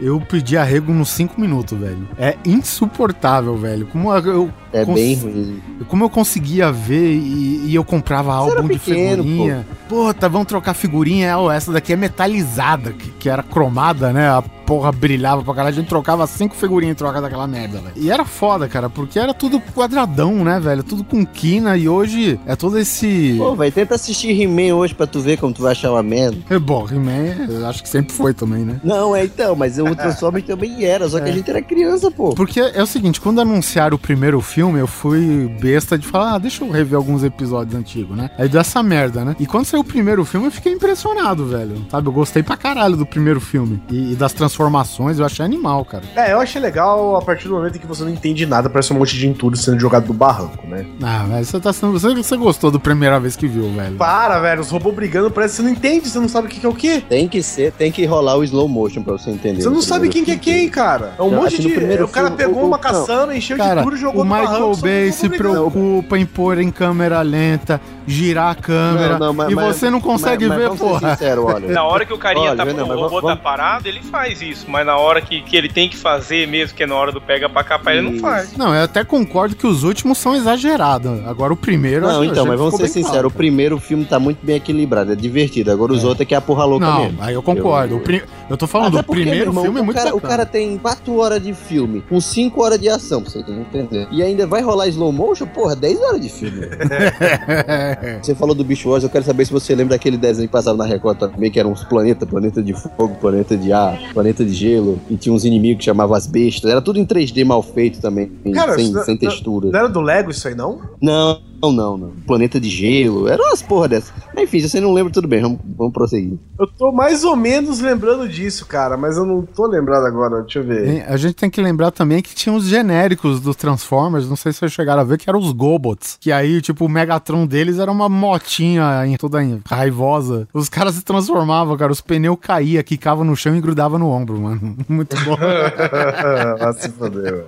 Eu pedi arrego nos 5 minutos, velho. É insuportável, velho. Como eu, É Cons- bem ruim. como eu conseguia ver e, e eu comprava álbum era de pequeno, figurinha. Pô. tá, vamos trocar figurinha. É, essa daqui é metalizada, que, que era cromada, né? A porra brilhava pra caralho. A gente trocava cinco figurinhas em troca daquela merda, velho. E era foda, cara, porque era tudo quadradão, né, velho? Tudo com quina e hoje é todo esse. Pô, vai tenta assistir He-Man hoje pra tu ver como tu vai achar uma merda. É bom, He-Man, eu acho que sempre foi também, né? Não, é então, mas o Transformers também era, só que a gente era criança, pô. Porque é o seguinte, quando anunciaram o primeiro filme, eu fui besta de falar, ah, deixa eu rever alguns episódios antigos, né? Aí deu essa merda, né? E quando saiu o primeiro filme, eu fiquei impressionado, velho. Sabe, eu gostei pra caralho do primeiro filme. E, e das transformações, eu achei animal, cara. É, eu achei legal a partir do momento em que você não entende nada, parece um monte de entulho sendo jogado do barranco, né? Ah, velho, você tá sendo. Você, você gostou da primeira vez que viu, velho. Para, velho, os robôs brigando, parece que você não entende, você não sabe o que que é o que. Tem que ser, tem que rolar o slow motion pra você entender. Você não sabe quem que é filme. quem, cara. É um Não, monte assim, de. o cara filme, pegou o- uma não. caçamba, encheu Cara, de tudo e jogou o no Michael Bay se preocupa em pôr em câmera lenta, girar a câmera, Não, não, mas- e mas- você não consegue mas- mas ver, ser porra. sincero, olha. Na hora que o carinha Olha, tá, não, mas o robô vamos- tá parado, ele faz isso. Mas na hora que, que ele tem que fazer mesmo, que é na hora do pega pra capar, ele não faz. Não, eu até concordo que os últimos são exagerados. Agora o primeiro. Não, então, mas que vamos ser sinceros, o primeiro filme tá muito bem equilibrado, é divertido. Agora os outros é que é a porra louca Não, mesmo. aí eu concordo. Eu- O pri- Eu tô falando, o primeiro irmão, filme é o muito cara, o cara tem 4 horas de filme, com 5 horas de ação, pra você entender. E ainda vai rolar slow motion? Porra, 10 horas de filme. você falou do Beast Wars, eu quero saber se você lembra daquele desenho que passava na Record também, que eram uns planetas, planeta de fogo, planeta de ar, planeta de gelo, e tinha uns inimigos que chamavam as bestas. Era tudo em 3D mal feito também, Cara, sem, isso sem não- textura. Não era do Lego isso aí, não? Não, não, não, não. Planeta de gelo, eram umas porra dessas. Mas, Enfim, se você não lembra, tudo bem, vamos, vamos prosseguir. Eu tô mais ou menos lembrando disso, cara, mas eu não tô lembrado agora, deixa eu ver. Tem- A gente tem que lembrar também que tinha os genéricos dos Transformers, não sei se vocês chegaram a ver, que eram os Gobots. Que aí, tipo, o Megatron deles era uma motinha em- toda raivosa. Os caras se transformavam, cara, os pneus caíam, quicavam no chão e grudavam no ombro, mano. Muito bom. Vai se foder, velho.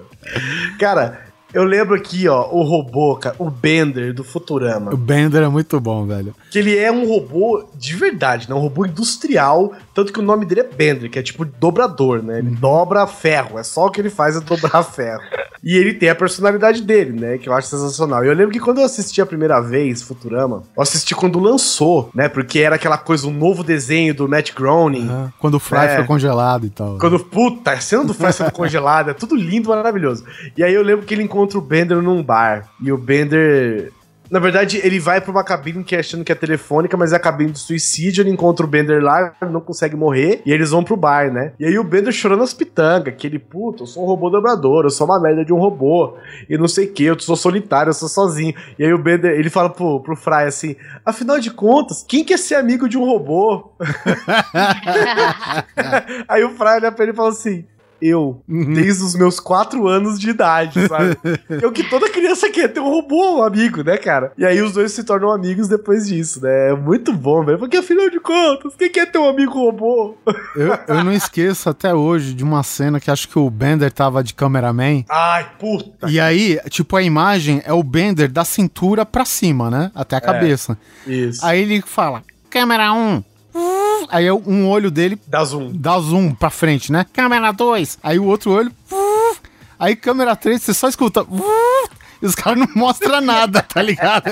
Cara, eu lembro aqui, ó, o robô, cara, o Bender do Futurama. o Bender é muito bom, velho. Que ele é um robô de verdade, né? Um robô industrial, tanto que o nome dele é Bender, que é tipo dobrador, né? Ele dobra ferro, é só o que ele faz é dobrar ferro. E ele tem a personalidade dele, né? Que eu acho sensacional. E eu lembro que quando eu assisti a primeira vez Futurama, eu assisti quando lançou, né? Porque era aquela coisa, um novo desenho do Matt Groening. Quando o Fry É. foi congelado e tal. Quando, puta, a cena do Fry sendo congelada, é tudo lindo, maravilhoso. E aí eu lembro que ele encontra o Bender num bar. E o Bender. Na verdade, ele vai pra uma cabine que é achando que é telefônica, mas é a cabine de suicídio. Ele encontra o Bender lá, não consegue morrer. E eles vão pro bar, né? E aí o Bender chorando as pitangas. Que ele, puta, eu sou um robô dobrador, eu sou uma merda de um robô. E não sei o que, eu sou solitário, eu sou sozinho. E aí o Bender, ele fala pro, pro Fry assim: afinal de contas, quem quer ser amigo de um robô? Aí o Fry olha pra ele e fala assim: Eu, desde os meus quatro anos de idade, sabe? é o que toda criança quer, ter um robô um amigo, né, cara? E aí os dois se tornam amigos depois disso, né? É muito bom, velho. Porque afinal de contas, quem quer ter um amigo robô? Eu, eu não esqueço até hoje de uma cena que acho que o Bender tava de cameraman. Ai, puta. E aí, tipo, a imagem é o Bender da cintura pra cima, né? Até a cabeça. Isso. Aí ele fala, câmera 1. Aí um olho dele Dá zoom. dá zoom pra frente, né? Câmera 2. Aí o outro olho. Aí câmera 3, você só escuta. E os caras não mostram nada, tá ligado?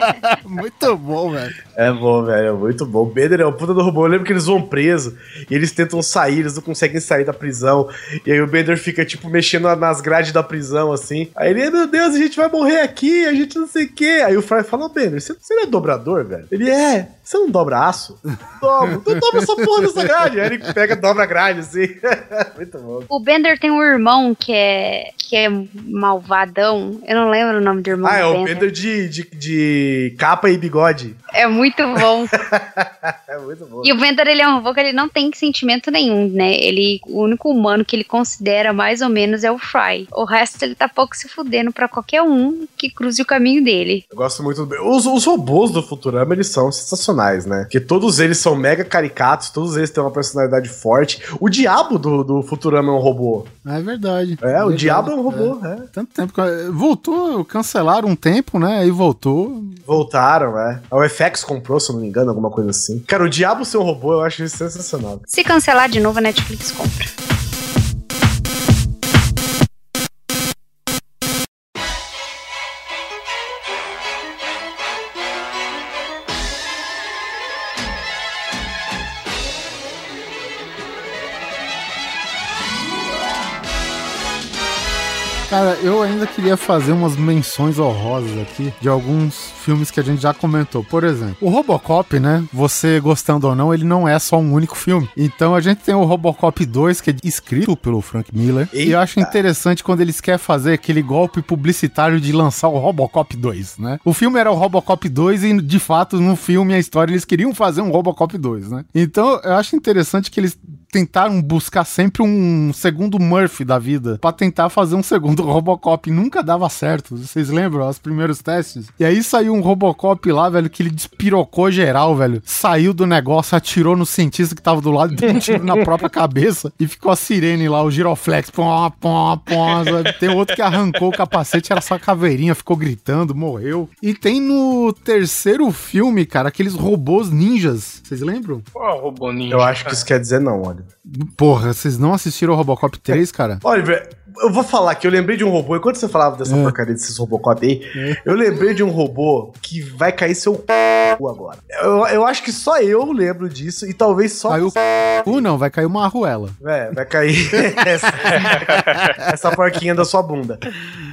Muito bom, velho. É bom, velho, é muito bom. O Bender é o puta do robô. Eu lembro que eles vão preso e eles tentam sair, eles não conseguem sair da prisão. E aí o Bender fica, tipo, mexendo nas grades da prisão, assim. Aí ele, meu Deus, a gente vai morrer aqui, a gente não sei o quê. Aí o Fry fala, ô Bender, você, você não é dobrador, velho? Ele é. Você não dobra aço? Dobro. Então dobra essa porra dessa grade. Aí ele pega, dobra a grade, assim. muito bom. O Bender tem um irmão que é, que é malvadão. Eu não lembro o nome do irmão Ah, é do o Bender de, de, de capa e bigode. É muito bom. É muito bom. E o Bender, ele é um robô que ele não tem sentimento nenhum, né? Ele, o único humano que ele considera mais ou menos é o Fry. O resto ele tá pouco se fudendo pra qualquer um que cruze o caminho dele. Eu gosto muito do... Os, os robôs do Futurama, eles são sensacionais, né? Porque todos eles são mega caricatos, todos eles têm uma personalidade forte. O diabo do, do Futurama é um robô. É verdade. É, o Verdade. diabo é um robô, é. Tanto tempo que. Voltou, cancelaram um tempo, né? Aí voltou. Voltaram, é. A UFX comprou, se eu não me engano, alguma coisa assim. Cara, o diabo ser um robô, eu acho isso sensacional. Se cancelar de novo, a Netflix compra. Cara, eu ainda queria fazer umas menções honrosas aqui de alguns filmes que a gente já comentou. Por exemplo, o Robocop, né? Você gostando ou não, ele não é só um único filme. Então a gente tem o Robocop 2, que é escrito pelo Frank Miller. E eu acho interessante quando eles querem fazer aquele golpe publicitário de lançar o Robocop 2, né? O filme era o Robocop 2 e, de fato, no filme, a história, eles queriam fazer um Robocop 2, né? Então eu acho interessante que eles tentaram buscar sempre um segundo Murphy da vida pra tentar fazer um segundo Robocop. Nunca dava certo. Vocês lembram os primeiros testes? E aí saiu um Robocop lá, velho, que ele despirocou geral, velho. Saiu do negócio, atirou no cientista que tava do lado, deu um tiro na própria cabeça e ficou a sirene lá, o giroflex. Pom, pom, pom? Tem outro que arrancou o capacete, era só a caveirinha, ficou gritando, morreu. E tem no terceiro filme, cara, aqueles robôs ninjas. Vocês lembram? Qual robô ninja? Eu acho que isso quer dizer não, olha. Porra, vocês não assistiram o Robocop 3, cara? Oliver, eu vou falar que eu lembrei de um robô, enquanto você falava dessa É. porcaria desses Robocop aí, eu lembrei de um robô que vai cair seu c... agora. Eu, eu acho que só eu lembro disso e talvez só. Caiu o não, vai cair uma arruela. É, vai cair essa, essa porquinha da sua bunda.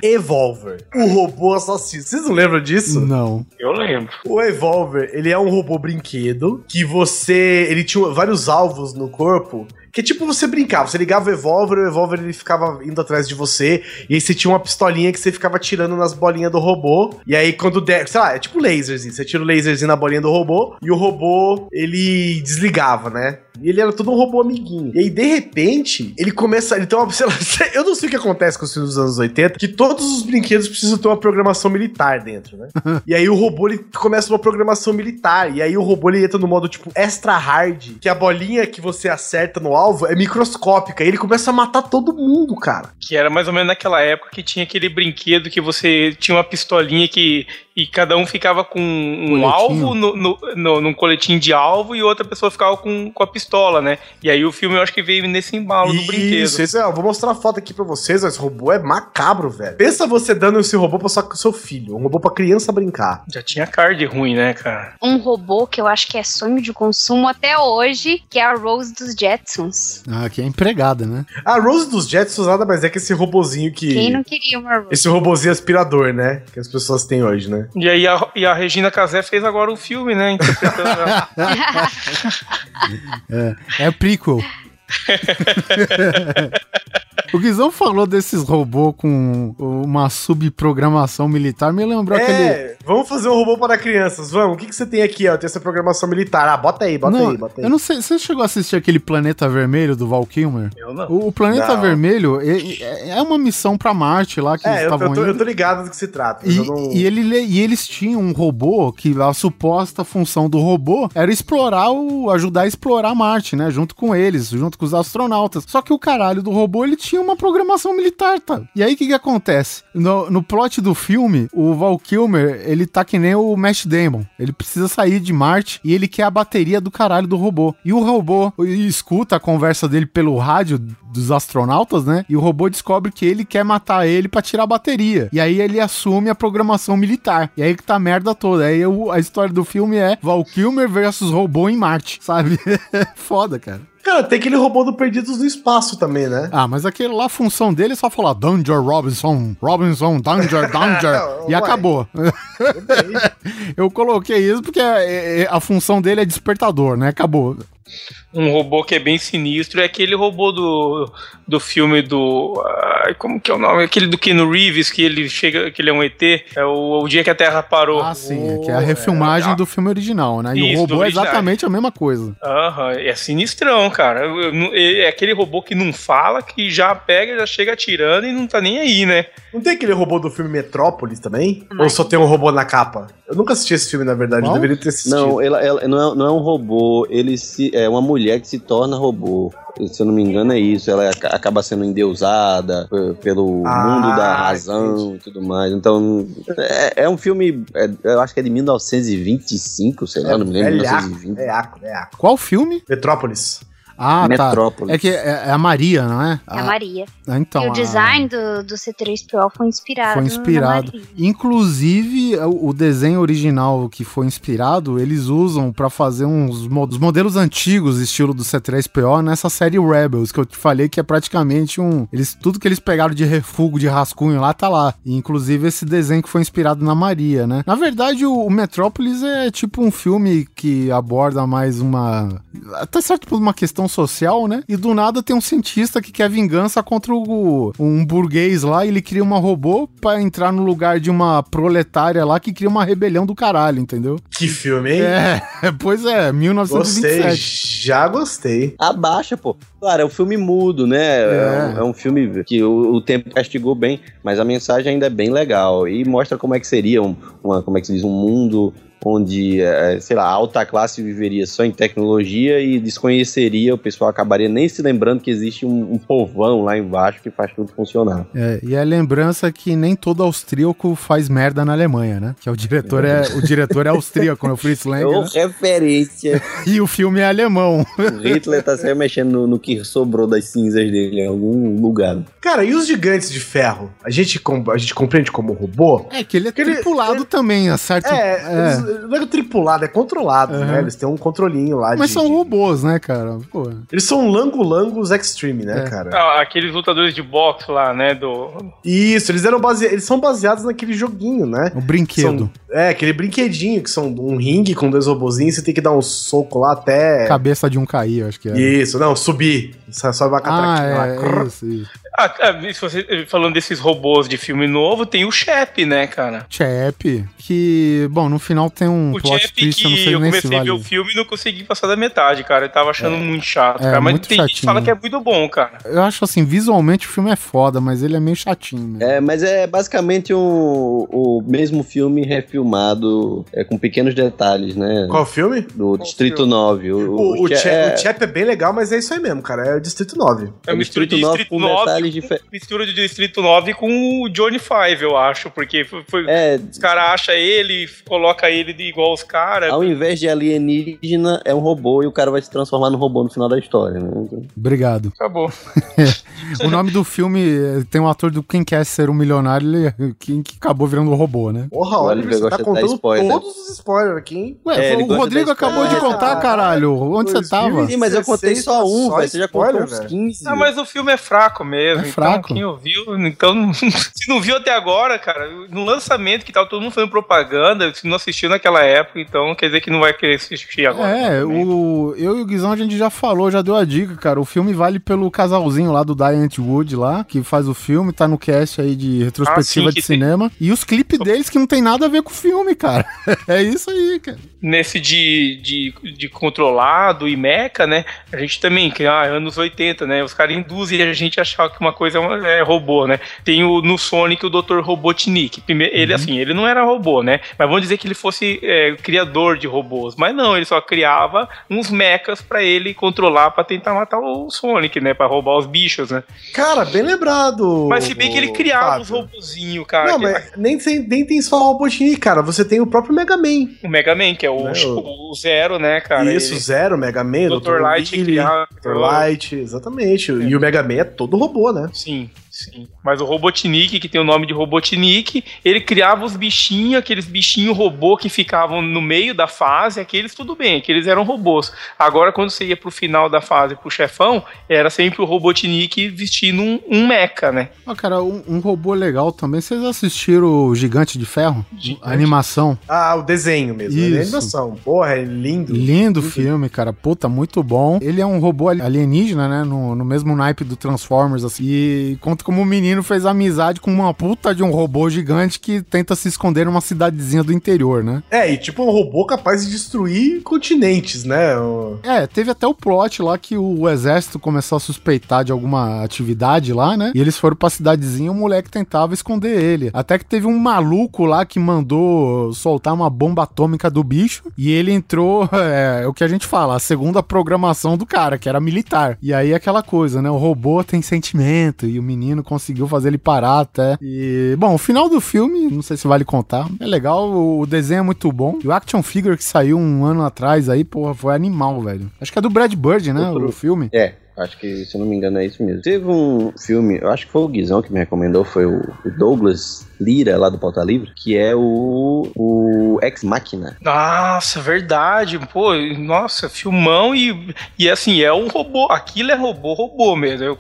Evolver, o robô assassino. Vocês não lembram disso? Não. Eu lembro. O Evolver, ele é um robô brinquedo que você. Ele tinha vários alvos no corpo. Que tipo você brincava, você ligava o Evolver, o Evolver ele ficava indo atrás de você, e aí você tinha uma pistolinha que você ficava tirando nas bolinhas do robô, e aí quando der, sei lá, é tipo laserzinho, você tira o laserzinho na bolinha do robô, e o robô, ele desligava, né? E ele era todo um robô amiguinho. E aí, de repente, ele começa. Ele tem uma. Sei lá, eu não sei o que acontece com os filmes dos anos 80, que todos os brinquedos precisam ter uma programação militar dentro, né? e aí o robô ele começa uma programação militar. E aí o robô ele entra no modo tipo extra hard, que a bolinha que você acerta no alvo é microscópica. E ele começa a matar todo mundo, cara. Que era mais ou menos naquela época que tinha aquele brinquedo que você tinha uma pistolinha que. E cada um ficava com um Coletinho. alvo no, no, no- num coletinho de alvo e outra pessoa ficava com, com a pistola. Pistola, né? E aí o filme eu acho que veio nesse embalo do brinquedo. Isso, isso é, eu vou mostrar a foto aqui pra vocês, ó, esse robô é macabro, velho. Pensa você dando esse robô pra sua, seu filho, um robô pra criança brincar. Já tinha card ruim, né, cara? Um robô que eu acho que é sonho de consumo até hoje, que é a Rose dos Jetsons. Ah, que é empregada, né? A Rose dos Jetsons nada mais é que esse robozinho que... Quem não queria uma Rose? Esse robozinho aspirador, né? Que as pessoas têm hoje, né? E aí a, e a Regina Casé fez agora um filme, né? Interpretando É, é prequel. o Guizão falou desses robôs com uma subprogramação militar, me lembrou aquele. É, vamos fazer um robô para crianças, vamos. O que, que você tem aqui, ó? Tem essa programação militar. Ah, bota aí, bota Não, aí, bota aí. eu não sei, você chegou a assistir aquele Planeta Vermelho do Val Kilmer? Eu não. O, o Planeta Não. Vermelho é, é- uma missão pra Marte lá que eles É, eu, estavam indo. eu tô ligado do que se trata. E, não... e ele, le- e eles tinham um robô que a suposta função do robô era explorar o. ajudar a explorar Marte, né? Junto com eles, junto com os astronautas. Só que o caralho do robô ele tinha uma programação militar, tá? E aí o que que acontece? No, no plot do filme, o Val Kilmer, ele tá que nem o Matt Damon. Ele precisa sair de Marte e ele quer a bateria do caralho do robô. E o robô escuta a conversa dele pelo rádio dos astronautas, né? E o robô descobre que ele quer matar ele pra tirar a bateria. E aí ele assume a programação militar. E aí que tá a merda toda. Aí o- a história do filme é Val Kilmer versus robô em Marte, sabe? Foda, cara. Cara, tem aquele robô do Perdidos no Espaço também, né? Ah, mas aquele lá, a função dele é só falar Danger Robinson, Robinson, Danger, Danger, e acabou. Eu coloquei isso porque é- é- a função dele é despertador, né? Acabou. Um robô que é bem sinistro é aquele robô do, do filme do. ai, como que é o nome? Aquele do Keanu Reeves, que ele chega, que ele é um ET. É o, o dia que a Terra parou. Ah, sim, é que é a refilmagem do filme original, né? E Isso, o robô é exatamente a mesma coisa. Aham, é sinistrão, cara. Eu- eu não- É aquele robô que não fala, que já pega, já chega atirando e não tá nem aí, né? Não tem aquele robô do filme Metrópolis também? Ou só tem um robô na capa? Eu nunca assisti esse filme, na verdade. Eu Qual? deveria ter assistido. Não, ela, ela não, é, não é um robô, ele se, é uma mulher que se torna robô. Se eu não me engano, é isso. Ela aca- acaba sendo endeusada p- pelo Ah, mundo da razão e tudo mais. Então, é, é um filme, é- eu acho que é de 1925, sei lá, não me lembro, é Iaco, 1920. é Iaco, é Iaco. Qual filme? Metrópolis. Ah, Metrópolis. tá. É que é, é a Maria, não é? É a Maria. Ah, então, e o a- design do, do C3PO foi inspirado. Foi na inspirado. Maria. Inclusive, o o desenho original que foi inspirado, eles usam pra fazer uns os modelos antigos, estilo do C3PO, nessa série Rebels, que eu te falei que é praticamente um. Eles, tudo que eles pegaram de refúgio, de rascunho lá, tá lá. E, inclusive, esse desenho que foi inspirado na Maria, né? Na verdade, o, o Metrópolis é tipo um filme que aborda mais uma. Até certo por uma questão social, né? E do nada tem um cientista que quer vingança contra o, um burguês lá e ele cria uma robô pra entrar no lugar de uma proletária lá que cria uma rebelião do caralho, entendeu? Que filme, hein? É, pois é, Gostei, 1927. já gostei. Abaixa, pô. Claro, é um filme mudo, né? É, É. um, é um filme que o, o tempo castigou bem, mas a mensagem ainda é bem legal. E mostra como é que seria um, uma, como é que se diz, um mundo onde, é, sei lá, a alta classe viveria só em tecnologia e desconheceria, o pessoal acabaria nem se lembrando que existe um, um povão lá embaixo que faz tudo funcionar. É, e a lembrança que nem todo austríaco faz merda na Alemanha, né? Que é o diretor é, o diretor é austríaco, né? O Fritz Lang, Ô, né? referência. E o filme é alemão. o Hitler tá se mexendo no, no que sobrou das cinzas dele em algum lugar. Cara, e os gigantes de ferro? A gente, com- a gente compreende como robô? É que ele é Ele- tripulado também, a certo... É, é. Não é tripulado, é controlado, Uhum. né? Eles têm um controlinho lá Mas de- são de- robôs, né, cara? Pô. Eles são langolangos extreme, né, É. cara? Ah, aqueles lutadores de boxe lá, né? Do. Isso, eles eram base... eles são baseados naquele joguinho, né? O brinquedo. São- é, aquele brinquedinho que são um ringue com dois robozinhos, você tem que dar um soco lá até. Cabeça de um cair, eu acho que é. Isso, não, subir. Só sobe uma Ah, catraquinha lá. é, Crrr. é isso, isso. Ah, ah, se você, falando desses robôs de filme novo, tem o Shep, né, cara? Chap, que, bom, no final tem um o plot Shep twist, eu não que sei eu nem se comecei a ver o filme e não consegui passar da metade, cara. Eu tava achando muito chato, É, cara. Mas muito tem gente que chatinho. fala que é muito bom, cara. Eu acho assim, visualmente o filme é foda, mas ele é meio chatinho. Mesmo. É, mas é basicamente um, o mesmo filme refilmado é, com pequenos detalhes, né? Qual filme? Do Distrito 9. O, O, o, Che- Chap, é, o Chap é bem legal, mas é isso aí mesmo, cara. É o Distrito 9. É uma mistura de Distrito 9 Distrito com 9 detalhes diferentes. Mistura do Distrito 9 com o Johnny Five, eu acho, porque foi, foi- É, os caras acham ele, coloca ele de igual os caras. ao invés de alienígena, é um robô e o cara vai se transformar no robô no final da história, né? Obrigado. Acabou. O nome do filme eh, tem um ator do Quem Quer Ser um Milionário, ele, quem que acabou virando um robô, né? Porra, O olha, você tá de contando spoiler. todos os spoilers aqui, hein? Ué, É, o Rodrigo acabou de história. contar, caralho. Onde você tava? Sim, mas eu contei só um, Só velho. Você já contou uns velho. 15. Ah, mas o filme é fraco mesmo. É fraco. Então, quem ouviu, então, se não viu até agora, cara, no lançamento que tava todo mundo fazendo propaganda, se não assistiu naquela época, então quer dizer que não vai querer assistir agora. É, o, eu e o Guizão a gente já falou, já deu a dica, cara. O filme vale pelo casalzinho lá do Diane Wood lá, que faz o filme, tá no cast aí de retrospectiva Ah, sim, de que tem- cinema. E os clipes deles que não tem nada a ver com o filme, cara. é isso aí, cara. Nesse de, de, de controlado e meca, né? A gente também, que ah, anos 80, né? Os caras induzem a gente a achar uma coisa é, uma- é robô, né? Tem o, no Sonic o Dr. Robotnik. Primeiro, Ele, assim, ele não era robô, né? Mas vamos dizer que ele fosse é, criador de robôs. Mas não, ele só criava uns mechas pra ele controlar, pra tentar matar o Sonic, né? Pra roubar os bichos, né? Cara, bem lembrado. Mas se bem que ele criava os Fábio. robozinhos, cara. Não, que- mas nem, tem- nem tem só o Robotnik, cara. Você tem o próprio Mega Man. O Mega Man, que é o, Né, o, o Zero, né, cara? Isso, Ele- Zero, Mega Man, Dr. Light Billy, criava- Dr. Light, exatamente. E o Mega Man é todo robô, né? Sim, sim. Mas o Robotnik, que tem o nome de Robotnik, ele criava os bichinhos, aqueles bichinhos robô que ficavam no meio da fase, aqueles tudo bem, aqueles eram robôs. Agora, quando você ia pro final da fase, pro chefão, era sempre o Robotnik vestindo um, um mecha, né? Ó, cara, um, um robô legal também. Vocês assistiram o Gigante de Ferro? A animação. Ah, o desenho mesmo. Isso. A animação. Porra, é lindo. Lindo filme, cara. Puta, muito bom. Ele é um robô alienígena, né? No, no mesmo naipe do Transformers, assim. E conta como o menino fez amizade com uma puta de um robô gigante que tenta se esconder numa cidadezinha do interior, né? É, e tipo um robô capaz de destruir continentes, né? O- É, teve até o plot lá que o exército começou a suspeitar de alguma atividade lá, né? E eles foram pra cidadezinha e o moleque tentava esconder ele. Até que teve um maluco lá que mandou soltar uma bomba atômica do bicho e ele entrou, é, o que a gente fala, a segunda programação do cara, que era militar. E aí aquela coisa, né? O robô tem sentimento e o menino conseguiu fazer ele parar até. E, bom, o final do filme, não sei se vale contar, é legal, o desenho é muito bom. E o action figure que saiu um ano atrás aí, porra, foi animal, velho. Acho que é do Brad Bird, né? Outro- O filme. É, acho que, se eu não me engano, é isso mesmo. Teve um filme, eu acho que foi o Guizão que me recomendou, foi o, o Douglas Lira, lá do Pauta Livre, que é o, o Ex Machina. Nossa, verdade. Pô, nossa, filmão e, e assim, é um robô. Aquilo é robô, robô mesmo. É o,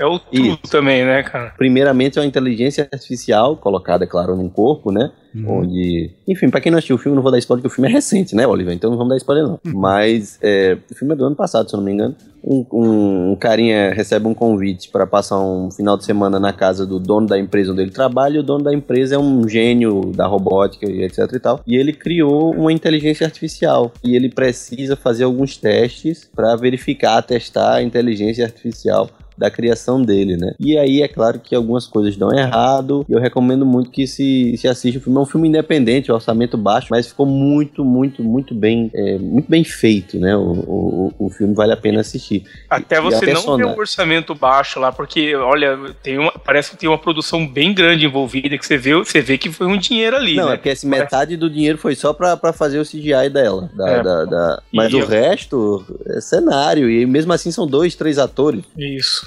é o tudo Isso. também, né, cara? Primeiramente é uma inteligência artificial, colocada, é claro, num corpo, né? Onde. Enfim, pra quem não assistiu o filme, não vou dar spoiler, porque o filme é recente, né, Oliver? Então não vamos dar spoiler, não. Mas é, o filme é do ano passado, se eu não me engano. Um, um- um carinha recebe um convite para passar um final de semana na casa do dono da empresa onde ele trabalha, e o dono da empresa é um gênio da robótica e etc e tal. E ele criou uma inteligência artificial. E ele precisa fazer alguns testes para verificar, testar a inteligência artificial da criação dele, né? E aí é claro que algumas coisas dão errado. E eu recomendo muito que se, se assista o filme. É um filme independente, orçamento baixo, mas ficou muito, muito, muito bem, é, muito bem feito, né? O, o, o filme vale a pena assistir. Até você não vê persona- um orçamento baixo lá, porque, olha, tem uma, parece que tem uma produção bem grande envolvida, que você vê, você vê que foi um dinheiro ali, Não, né? é porque assim, metade do dinheiro foi só pra, pra fazer o CGI dela. Da, É. da- da- Mas E o eu- resto é cenário. E mesmo assim são dois, três atores. Isso.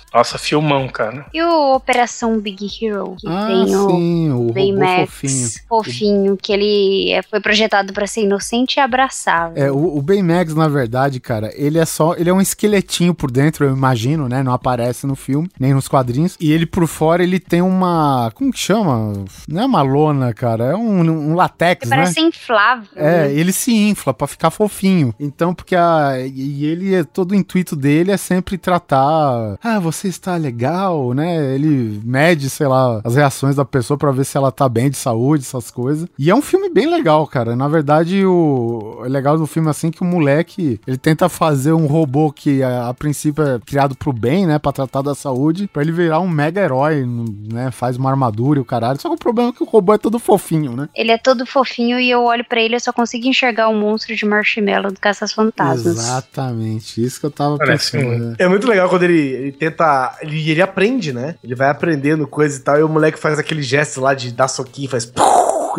Nossa, filmão, cara. E o Operação Big Hero? Que Ah, tem o sim, o robô Baymax fofinho. fofinho, que ele é, foi projetado pra ser inocente e abraçável. É, o, o Baymax, na verdade, cara, ele é só. Ele é um esqueletinho por dentro, eu imagino, né? Não aparece no filme, nem nos quadrinhos. E ele por fora, ele tem uma. Como que chama? Não é uma lona, cara. É um, um latex, Ele né? parece inflável. É, né? ele se infla pra ficar fofinho. Então, porque a. E ele, é- todo o intuito dele é sempre tratar. Ah, você está legal, né? Ele mede, sei lá, as reações da pessoa pra ver se ela tá bem de saúde, essas coisas. E é um filme bem legal, cara. Na verdade, o, o legal do filme é assim que o moleque ele tenta fazer um robô que a, a princípio é criado pro bem, né? Pra tratar da saúde, pra ele virar um mega herói, né? Faz uma armadura e o caralho. Só que o problema é que o robô é todo fofinho, né? Ele é todo fofinho e eu olho pra ele e eu só consigo enxergar o monstro de marshmallow do Caças Fantasmas. Exatamente, isso que eu tava Parece pensando. um- né? É muito legal quando ele, ele tenta a. Ele, ele aprende, né? Ele vai aprendendo coisa e tal. E o moleque faz aquele gesto lá de dar soquinho, faz.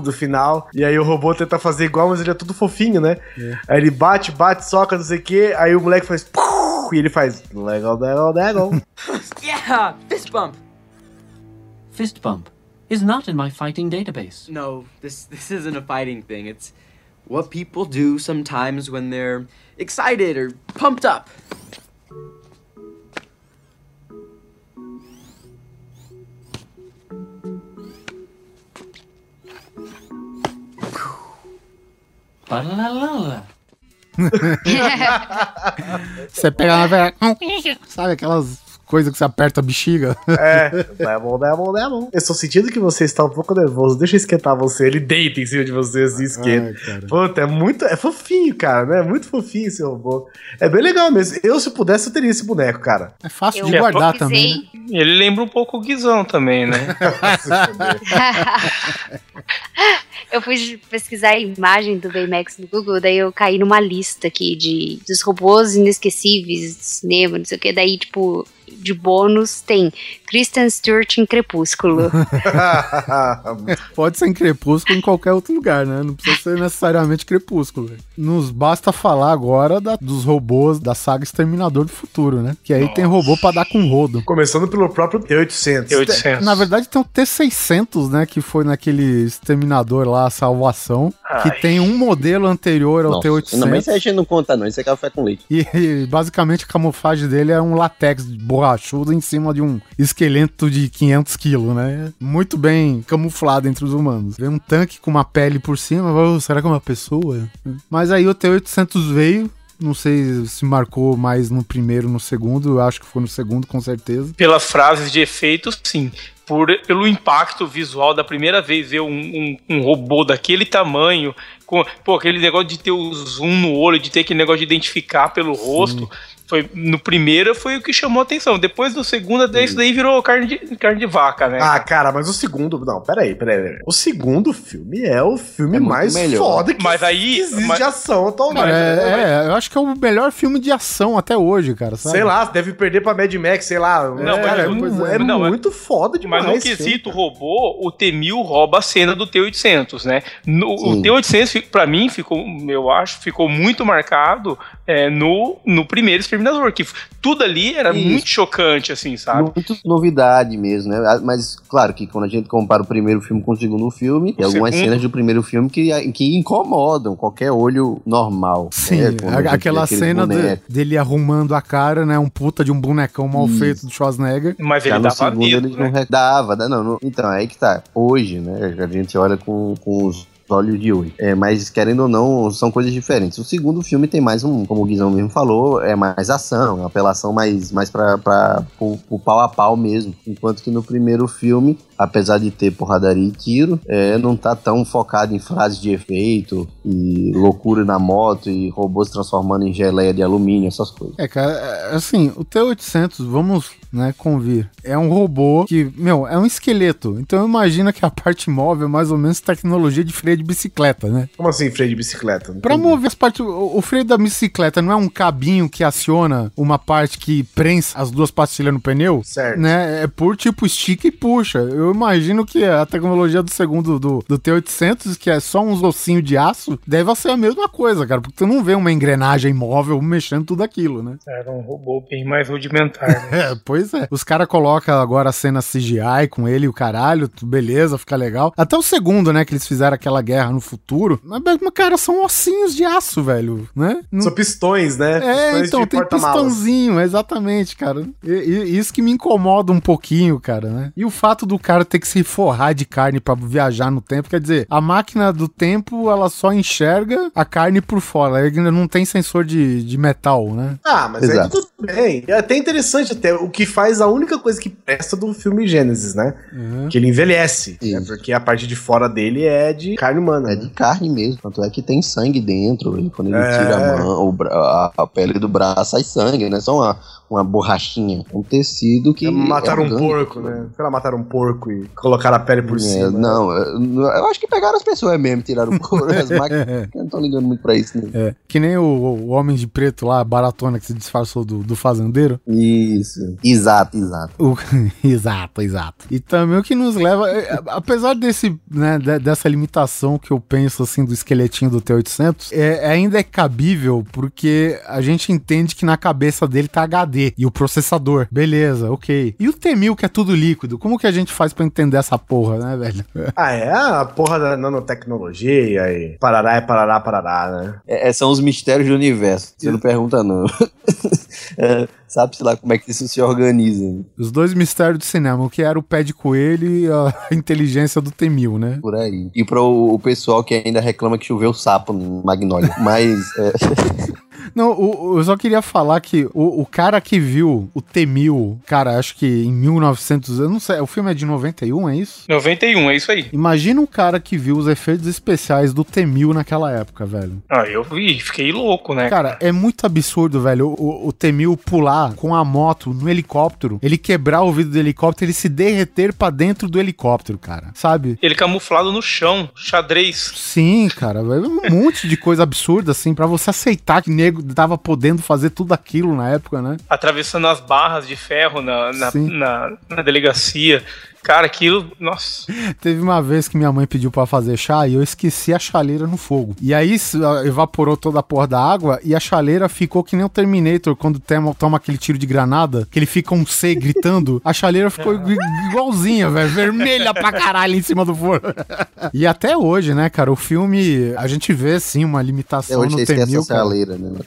do final. E aí o robô tenta fazer igual, mas ele é tudo fofinho, né? Aí ele bate, bate, soca, não sei o quê. Aí o moleque faz. E ele faz. Legal, legal, legal. Yeah, fist bump. Fist bump is not in my fighting database. No, this this isn't a fighting thing. It's what people do sometimes when they're excited or pumped up. Você pega na velha. Sabe aquelas coisas que você aperta a bexiga? É, é bom, é bom, é bom. Eu estou sentindo que você está um pouco nervoso. Deixa eu esquentar você. Ele deita em cima de você assim, esquenta. Ai. Puta, é muito. É fofinho, cara, né? É muito fofinho esse robô. É bem legal mesmo. Eu, se pudesse, eu teria esse boneco, cara. É fácil Eu de guardar também, né? Ele lembra um pouco o Guizão também, né? eu fui pesquisar a imagem do Baymax no Google, daí eu caí numa lista aqui de dos robôs inesquecíveis do cinema, não sei o que. Daí, tipo, de bônus tem Kristen Stewart em Crepúsculo. Pode ser em Crepúsculo em qualquer outro lugar, né? Não precisa ser necessariamente Crepúsculo. Nos basta falar agora da- dos robôs da saga Exterminador do Futuro, né? Que aí tem robô pra dar com rodo. Começando pelo próprio T800. T800. Na verdade, tem o T600, né? Que foi naquele Exterminador lá, a Salvação. Ai. Que tem um modelo anterior ao Nossa, Não, mas isso T800. aí a gente não conta, não. Isso é café com leite. E, e, basicamente a camuflagem dele é um latex borrachudo em cima de um esqueleto de 500 quilos, né? Muito bem camuflado entre os humanos. Vem um tanque com uma pele por cima, "Oh, será que é uma pessoa? Mas aí o T-800 veio, não sei se marcou mais no primeiro no segundo, eu acho que foi no segundo com certeza. Pelas frases de efeito, sim. Por, pelo impacto visual da primeira vez ver um, um, um robô daquele tamanho, com pô, aquele negócio de ter o zoom no olho, de ter aquele negócio de identificar pelo rosto. Foi, no primeiro foi o que chamou a atenção. Depois do segundo, daí isso daí virou carne de, carne de vaca, né? Ah, cara, mas o segundo. Não, peraí, peraí. peraí. O segundo filme é o filme É mais melhor. foda que Mas aí- existe mas- de ação atualmente. Cara, é, é, eu acho que é o melhor filme de ação até hoje, cara, sabe? Sei lá, deve perder pra Mad Max, sei lá. Não, cara, é, mas- mu- pois é é. Não, muito foda demais. Mas no quesito filme. robô, o T-1000 rouba a cena do T-800, né? No, o Sim. T-800, fi- pra mim, ficou, eu acho, ficou muito marcado é, no, no primeiro Exterminador, que tudo ali era Isso. muito chocante, assim, sabe? Muito novidade mesmo, né? Ah, Mas, claro, que quando a gente compara o primeiro filme com o segundo filme, tem O algumas segundo- cenas do primeiro filme que, que incomodam qualquer olho normal. Sim, né? A aquela cena de- dele arrumando a cara, né? Um puta de um bonecão mal Isso. feito do Schwarzenegger. Mas Já ele no dava segundo medo, eles não né? re- dava, dá- não, não. Então, aí que tá. Hoje, né? A gente olha com, com os olhos de hoje. É, mas querendo ou não, são coisas diferentes. O segundo filme tem mais um, como o Guizão mesmo falou, é mais ação, é uma apelação mais, mais pra, pra, pro, pro pau a pau mesmo. Enquanto que no primeiro filme, apesar de ter porradaria e tiro, é, não tá tão focado em frases de efeito e loucura na moto e robôs transformando em geleia de alumínio, essas coisas. É, cara, é, assim, o T-800, vamos, né, convir, é um robô que, meu, é um esqueleto. Então imagina que a parte móvel é mais ou menos tecnologia de freio de bicicleta, né? Como assim, freio de bicicleta? Entendi. mover as partes, o, o freio da bicicleta não é um cabinho que aciona uma parte que prensa as duas pastilhas no pneu? Certo. Né? É por tipo estica e puxa. Eu imagino que a tecnologia do segundo do, do T800, que é só uns ossinhos de aço, deve ser a mesma coisa, cara, porque tu não vê uma engrenagem móvel mexendo tudo aquilo, né? Era um robô bem mais rudimentar. né? É, pois é. Os caras colocam agora a cena CGI com ele e o caralho, beleza, fica legal. Até o segundo, né, que eles fizeram aquela guerra no futuro. Mas, cara, são ossinhos de aço, velho, né? Não- São pistões, né? É, Pistões então, de tem pistãozinho, exatamente, cara. E, e- isso que me incomoda um pouquinho, cara, né? E o fato do cara ter que se forrar de carne pra viajar no tempo, quer dizer, a máquina do tempo, ela só enxerga a carne por fora, ela ainda não tem sensor de, de metal, né? Ah, mas aí Exato. tudo bem. É até interessante até o que faz a única coisa que presta do filme Gênesis, né? Uhum. Que ele envelhece. Né? Porque a parte de fora dele é de carne humana. É né? de carne mesmo, tanto é que tem sangue dentro. E quando ele É. tira a, mão, a pele do braço, sai sangue, né? Só uma, uma borrachinha. Um tecido que. Mataram é um porco, né? Os caras mataram um porco e colocaram a pele por É, cima. né? não, eu, eu acho que pegaram as pessoas mesmo, tiraram o couro, as máquinas. Eu não tô ligando muito pra isso, né? É, que nem o, o Homem de Preto lá, a baratona que se disfarçou do, do fazendeiro. Isso. Exato, exato. O- exato, exato. E também o que nos leva, é, apesar desse, né, de- dessa limitação que eu penso assim do esqueletinho do T800, é, ainda é cabível porque a gente entende que na cabeça dele tá HD e o processador, beleza, ok. E o T1000 que é tudo líquido, como que a gente faz pra entender essa porra, né, velho? Ah, é a porra da nanotecnologia e parará é parará, parará, né? É, é, são os mistérios do universo. Você não pergunta, não. É, Sabe-se lá como é que isso se organiza. Os dois mistérios do cinema, o que era o pé de coelho e a inteligência do T1000, né? Por aí. E pro o pessoal que ainda reclama que choveu sapo no Magnolia. Mas. é, Não, o- o- eu só queria falar que o, o cara que viu o T-1000, cara, acho que em 1900, eu não sei, o filme é de 91, é isso? 91, é isso aí. Imagina um cara que viu os efeitos especiais do T-1000 naquela época, velho. Ah, eu vi, fiquei louco, né? Cara, é muito absurdo, velho, o, o T-1000 pular com a moto no helicóptero, ele quebrar o vidro do helicóptero, ele se derreter pra dentro do helicóptero, cara, sabe? Ele camuflado no chão, xadrez. Sim, cara, velho, um monte de coisa absurda, assim, pra você aceitar que nego tava podendo fazer tudo aquilo na época, né? Atravessando as barras de ferro na, na, na, na delegacia. Cara, aquilo. Nossa. Teve uma vez que minha mãe pediu pra fazer chá e eu esqueci a chaleira no fogo. E aí ah, evaporou toda a porra da água e a chaleira ficou que nem o Terminator quando toma, toma aquele tiro de granada, que ele fica um C gritando. A chaleira ficou igu- igualzinha, velho, vermelha pra caralho em cima do forno. e até hoje, né, cara, o filme, a gente vê sim uma é limitação hoje no você esquece T-1000, essa cara.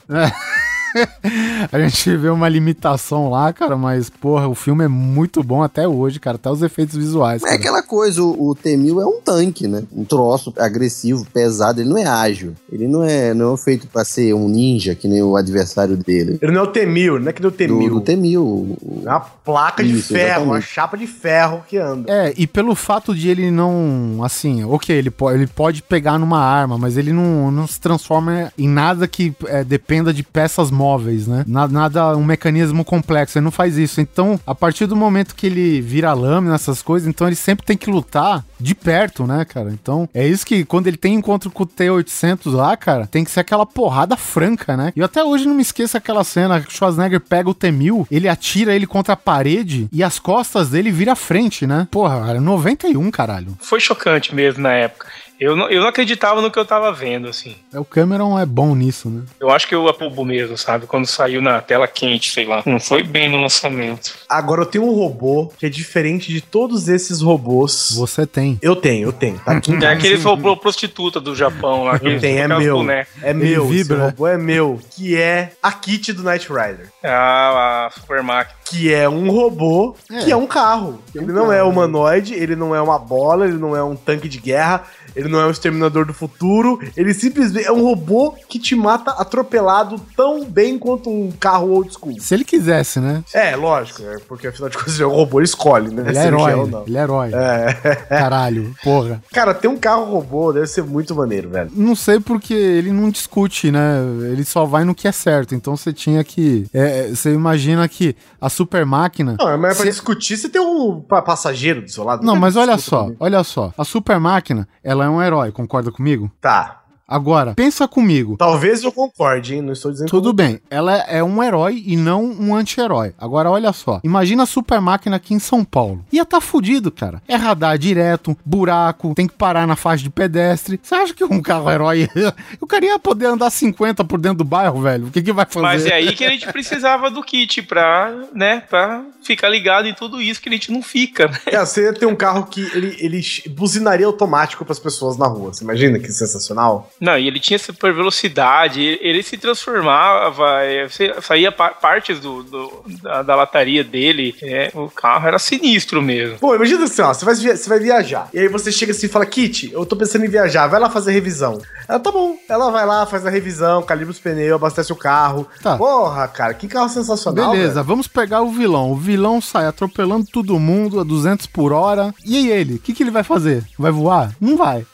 A gente vê uma limitação lá, cara, mas, porra, o filme é muito bom até hoje, cara. Até os efeitos visuais. É cara. aquela coisa, o, o T-1000 é um tanque, né? Um troço agressivo, pesado, ele não é ágil. Ele não é, não é feito pra ser um ninja, que nem o adversário dele. Ele não é o T-1000, não é que nem o Do, T-1000. do T-1000. o- É uma placa de Isso, ferro, uma exatamente. chapa de ferro que anda. É, e pelo fato de ele não, assim, ok, ele, po ele pode pegar numa arma, mas ele não, não se transforma em nada que é, dependa de peças móveis, né? Na- Nada, um mecanismo complexo, ele não faz isso. Então, a partir do momento que ele vira lâmina, essas coisas, então ele sempre tem que lutar de perto, né, cara? Então, é isso que quando ele tem encontro com o T-800 lá, cara, tem que ser aquela porrada franca, né? E até hoje não me esqueço aquela cena que Schwarzenegger pega o T-1000, ele atira ele contra a parede e as costas dele vira frente, né? Porra, cara, 91, caralho. Foi chocante mesmo na época. Eu não, eu não acreditava no que eu tava vendo, assim. É, O Cameron é bom nisso, né? Eu acho que eu apubo mesmo, sabe? Quando saiu na tela quente, sei lá. Não foi bem no lançamento. Agora eu tenho um robô que é diferente de todos esses robôs. Você tem. Eu tenho, eu tenho. Tá aqui É aquele robô prostituta do Japão lá. Que Eu tenho, é meu. bonecas. É meu, vibra, esse né? robô é meu. Que é a Kit do Knight Rider. Ah, a Super Máquina. Que é um robô, que é um carro. ele não é humanoide, ele não é uma bola, ele não é um tanque de guerra, ele não é um exterminador do futuro. Ele simplesmente é um robô que te mata atropelado tão bem quanto um carro old school. Se ele quisesse, né? É, lógico, é porque afinal de contas ele é um robô, ele escolhe, né? Ele se é herói, ou não. ele é herói. É. Caralho, porra. Cara, ter um carro robô deve ser muito maneiro, velho. Não sei porque ele não discute, né? Ele só vai no que é certo. Então você tinha que. é, você imagina que a super máquina. Não, mas é pra Se- discutir você tem um pa- passageiro do seu lado. Não, quero mas olha só, olha só. A super máquina, ela é um herói, concorda comigo? Tá. Agora, pensa comigo. Talvez eu concorde, hein? Não estou dizendo Tudo que eu- bem, ela é um herói e não um anti-herói. Agora, olha só. Imagina a super máquina aqui em São Paulo. Ia tá fudido, cara. É radar direto, buraco, tem que parar na faixa de pedestre. Você acha que um carro herói. o cara ia poder andar 50 por dentro do bairro, velho? O que, que vai fazer? Mas é aí que a gente precisava do kit pra, né, pra ficar ligado em tudo isso que a gente não fica, né? É, você ia ter um carro que ele, ele buzinaria automático pras pessoas na rua. Você imagina que sensacional? Não, e ele tinha super velocidade, ele, se transformava, é, saía pa- partes do, do- da, da lataria dele. é, o carro era sinistro mesmo. Pô, imagina assim, ó, você vai, você vai viajar. E aí você chega assim e fala, Kit, eu tô pensando em viajar, vai lá fazer revisão. Ela, tá bom. Ela vai lá, faz a revisão, calibra os pneus, abastece o carro. Tá. Porra, cara, que carro sensacional, Beleza, velho. vamos pegar o vilão. O vilão sai atropelando todo mundo a 200 por hora. E aí ele? O que, que ele vai fazer? Vai voar? Não vai.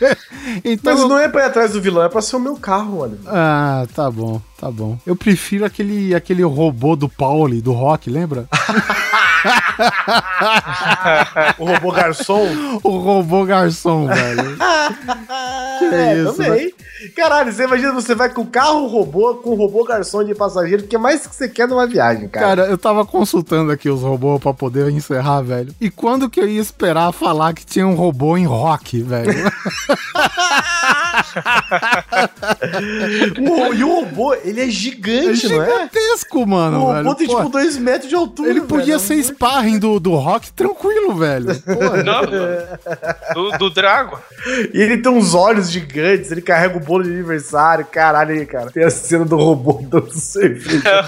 então, Mas não é pra ir atrás do vilão, é pra ser o meu carro, olha. Ah, tá bom, tá bom. Eu prefiro aquele, aquele robô do Pauli, do Rock, lembra? o robô garçom? o robô garçom, velho. que é, isso, também. Né? Caralho, você imagina, você vai com o carro robô, com o robô garçom de passageiro, o que mais que você quer numa viagem, cara? Cara, eu tava consultando aqui os robôs pra poder encerrar, velho. E quando que eu ia esperar falar que tinha um robô em rock, velho? o, e o robô, ele é gigante, é não é? gigantesco, mano. O robô tem Pô, tipo 2 metros de altura. Ele podia velho, ser sparring do, do rock tranquilo, velho. Não, do, do Drago. E ele tem uns olhos gigantes, ele carrega o bolo de aniversário, caralho aí, cara. Tem a cena do robô dando cerveja.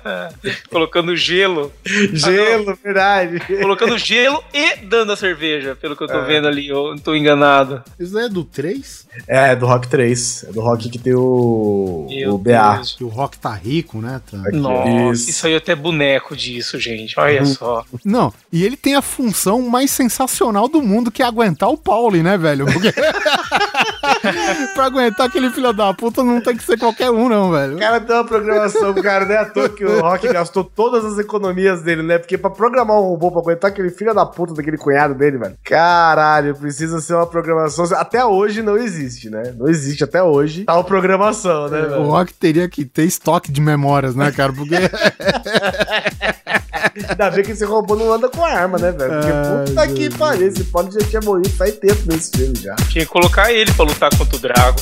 Colocando gelo. Gelo, ah, verdade. Colocando gelo e dando a cerveja, pelo que eu tô é. vendo ali, eu não tô enganado. Isso é do 3? É, é do Rock 3. É do Rock que tem o. Meu o BA. Deus. O Rock tá rico, né? Tá... Nossa, isso. isso aí é até boneco disso, gente. Olha uhum. Só. Não, e ele tem a função mais sensacional do mundo, que é aguentar o Pauli, né, velho? Porque... pra aguentar aquele filho da puta não tem que ser qualquer um, não, velho. O cara tem uma programação, cara, não é à toa que o Rock gastou todas as economias dele, né? Porque pra programar um robô pra aguentar aquele filho da puta daquele cunhado dele, velho. Caralho, precisa ser uma programação. Até hoje não existe, né? Não existe até hoje tal programação, né? É, o Rock teria que ter estoque de memórias, né, cara? Porque. Ainda bem que esse robô não anda com arma, né, velho? Porque Ai, puta que pariu, esse pode já tinha morrido faz tempo nesse filme já. Tinha que colocar ele pra lutar contra o Drago.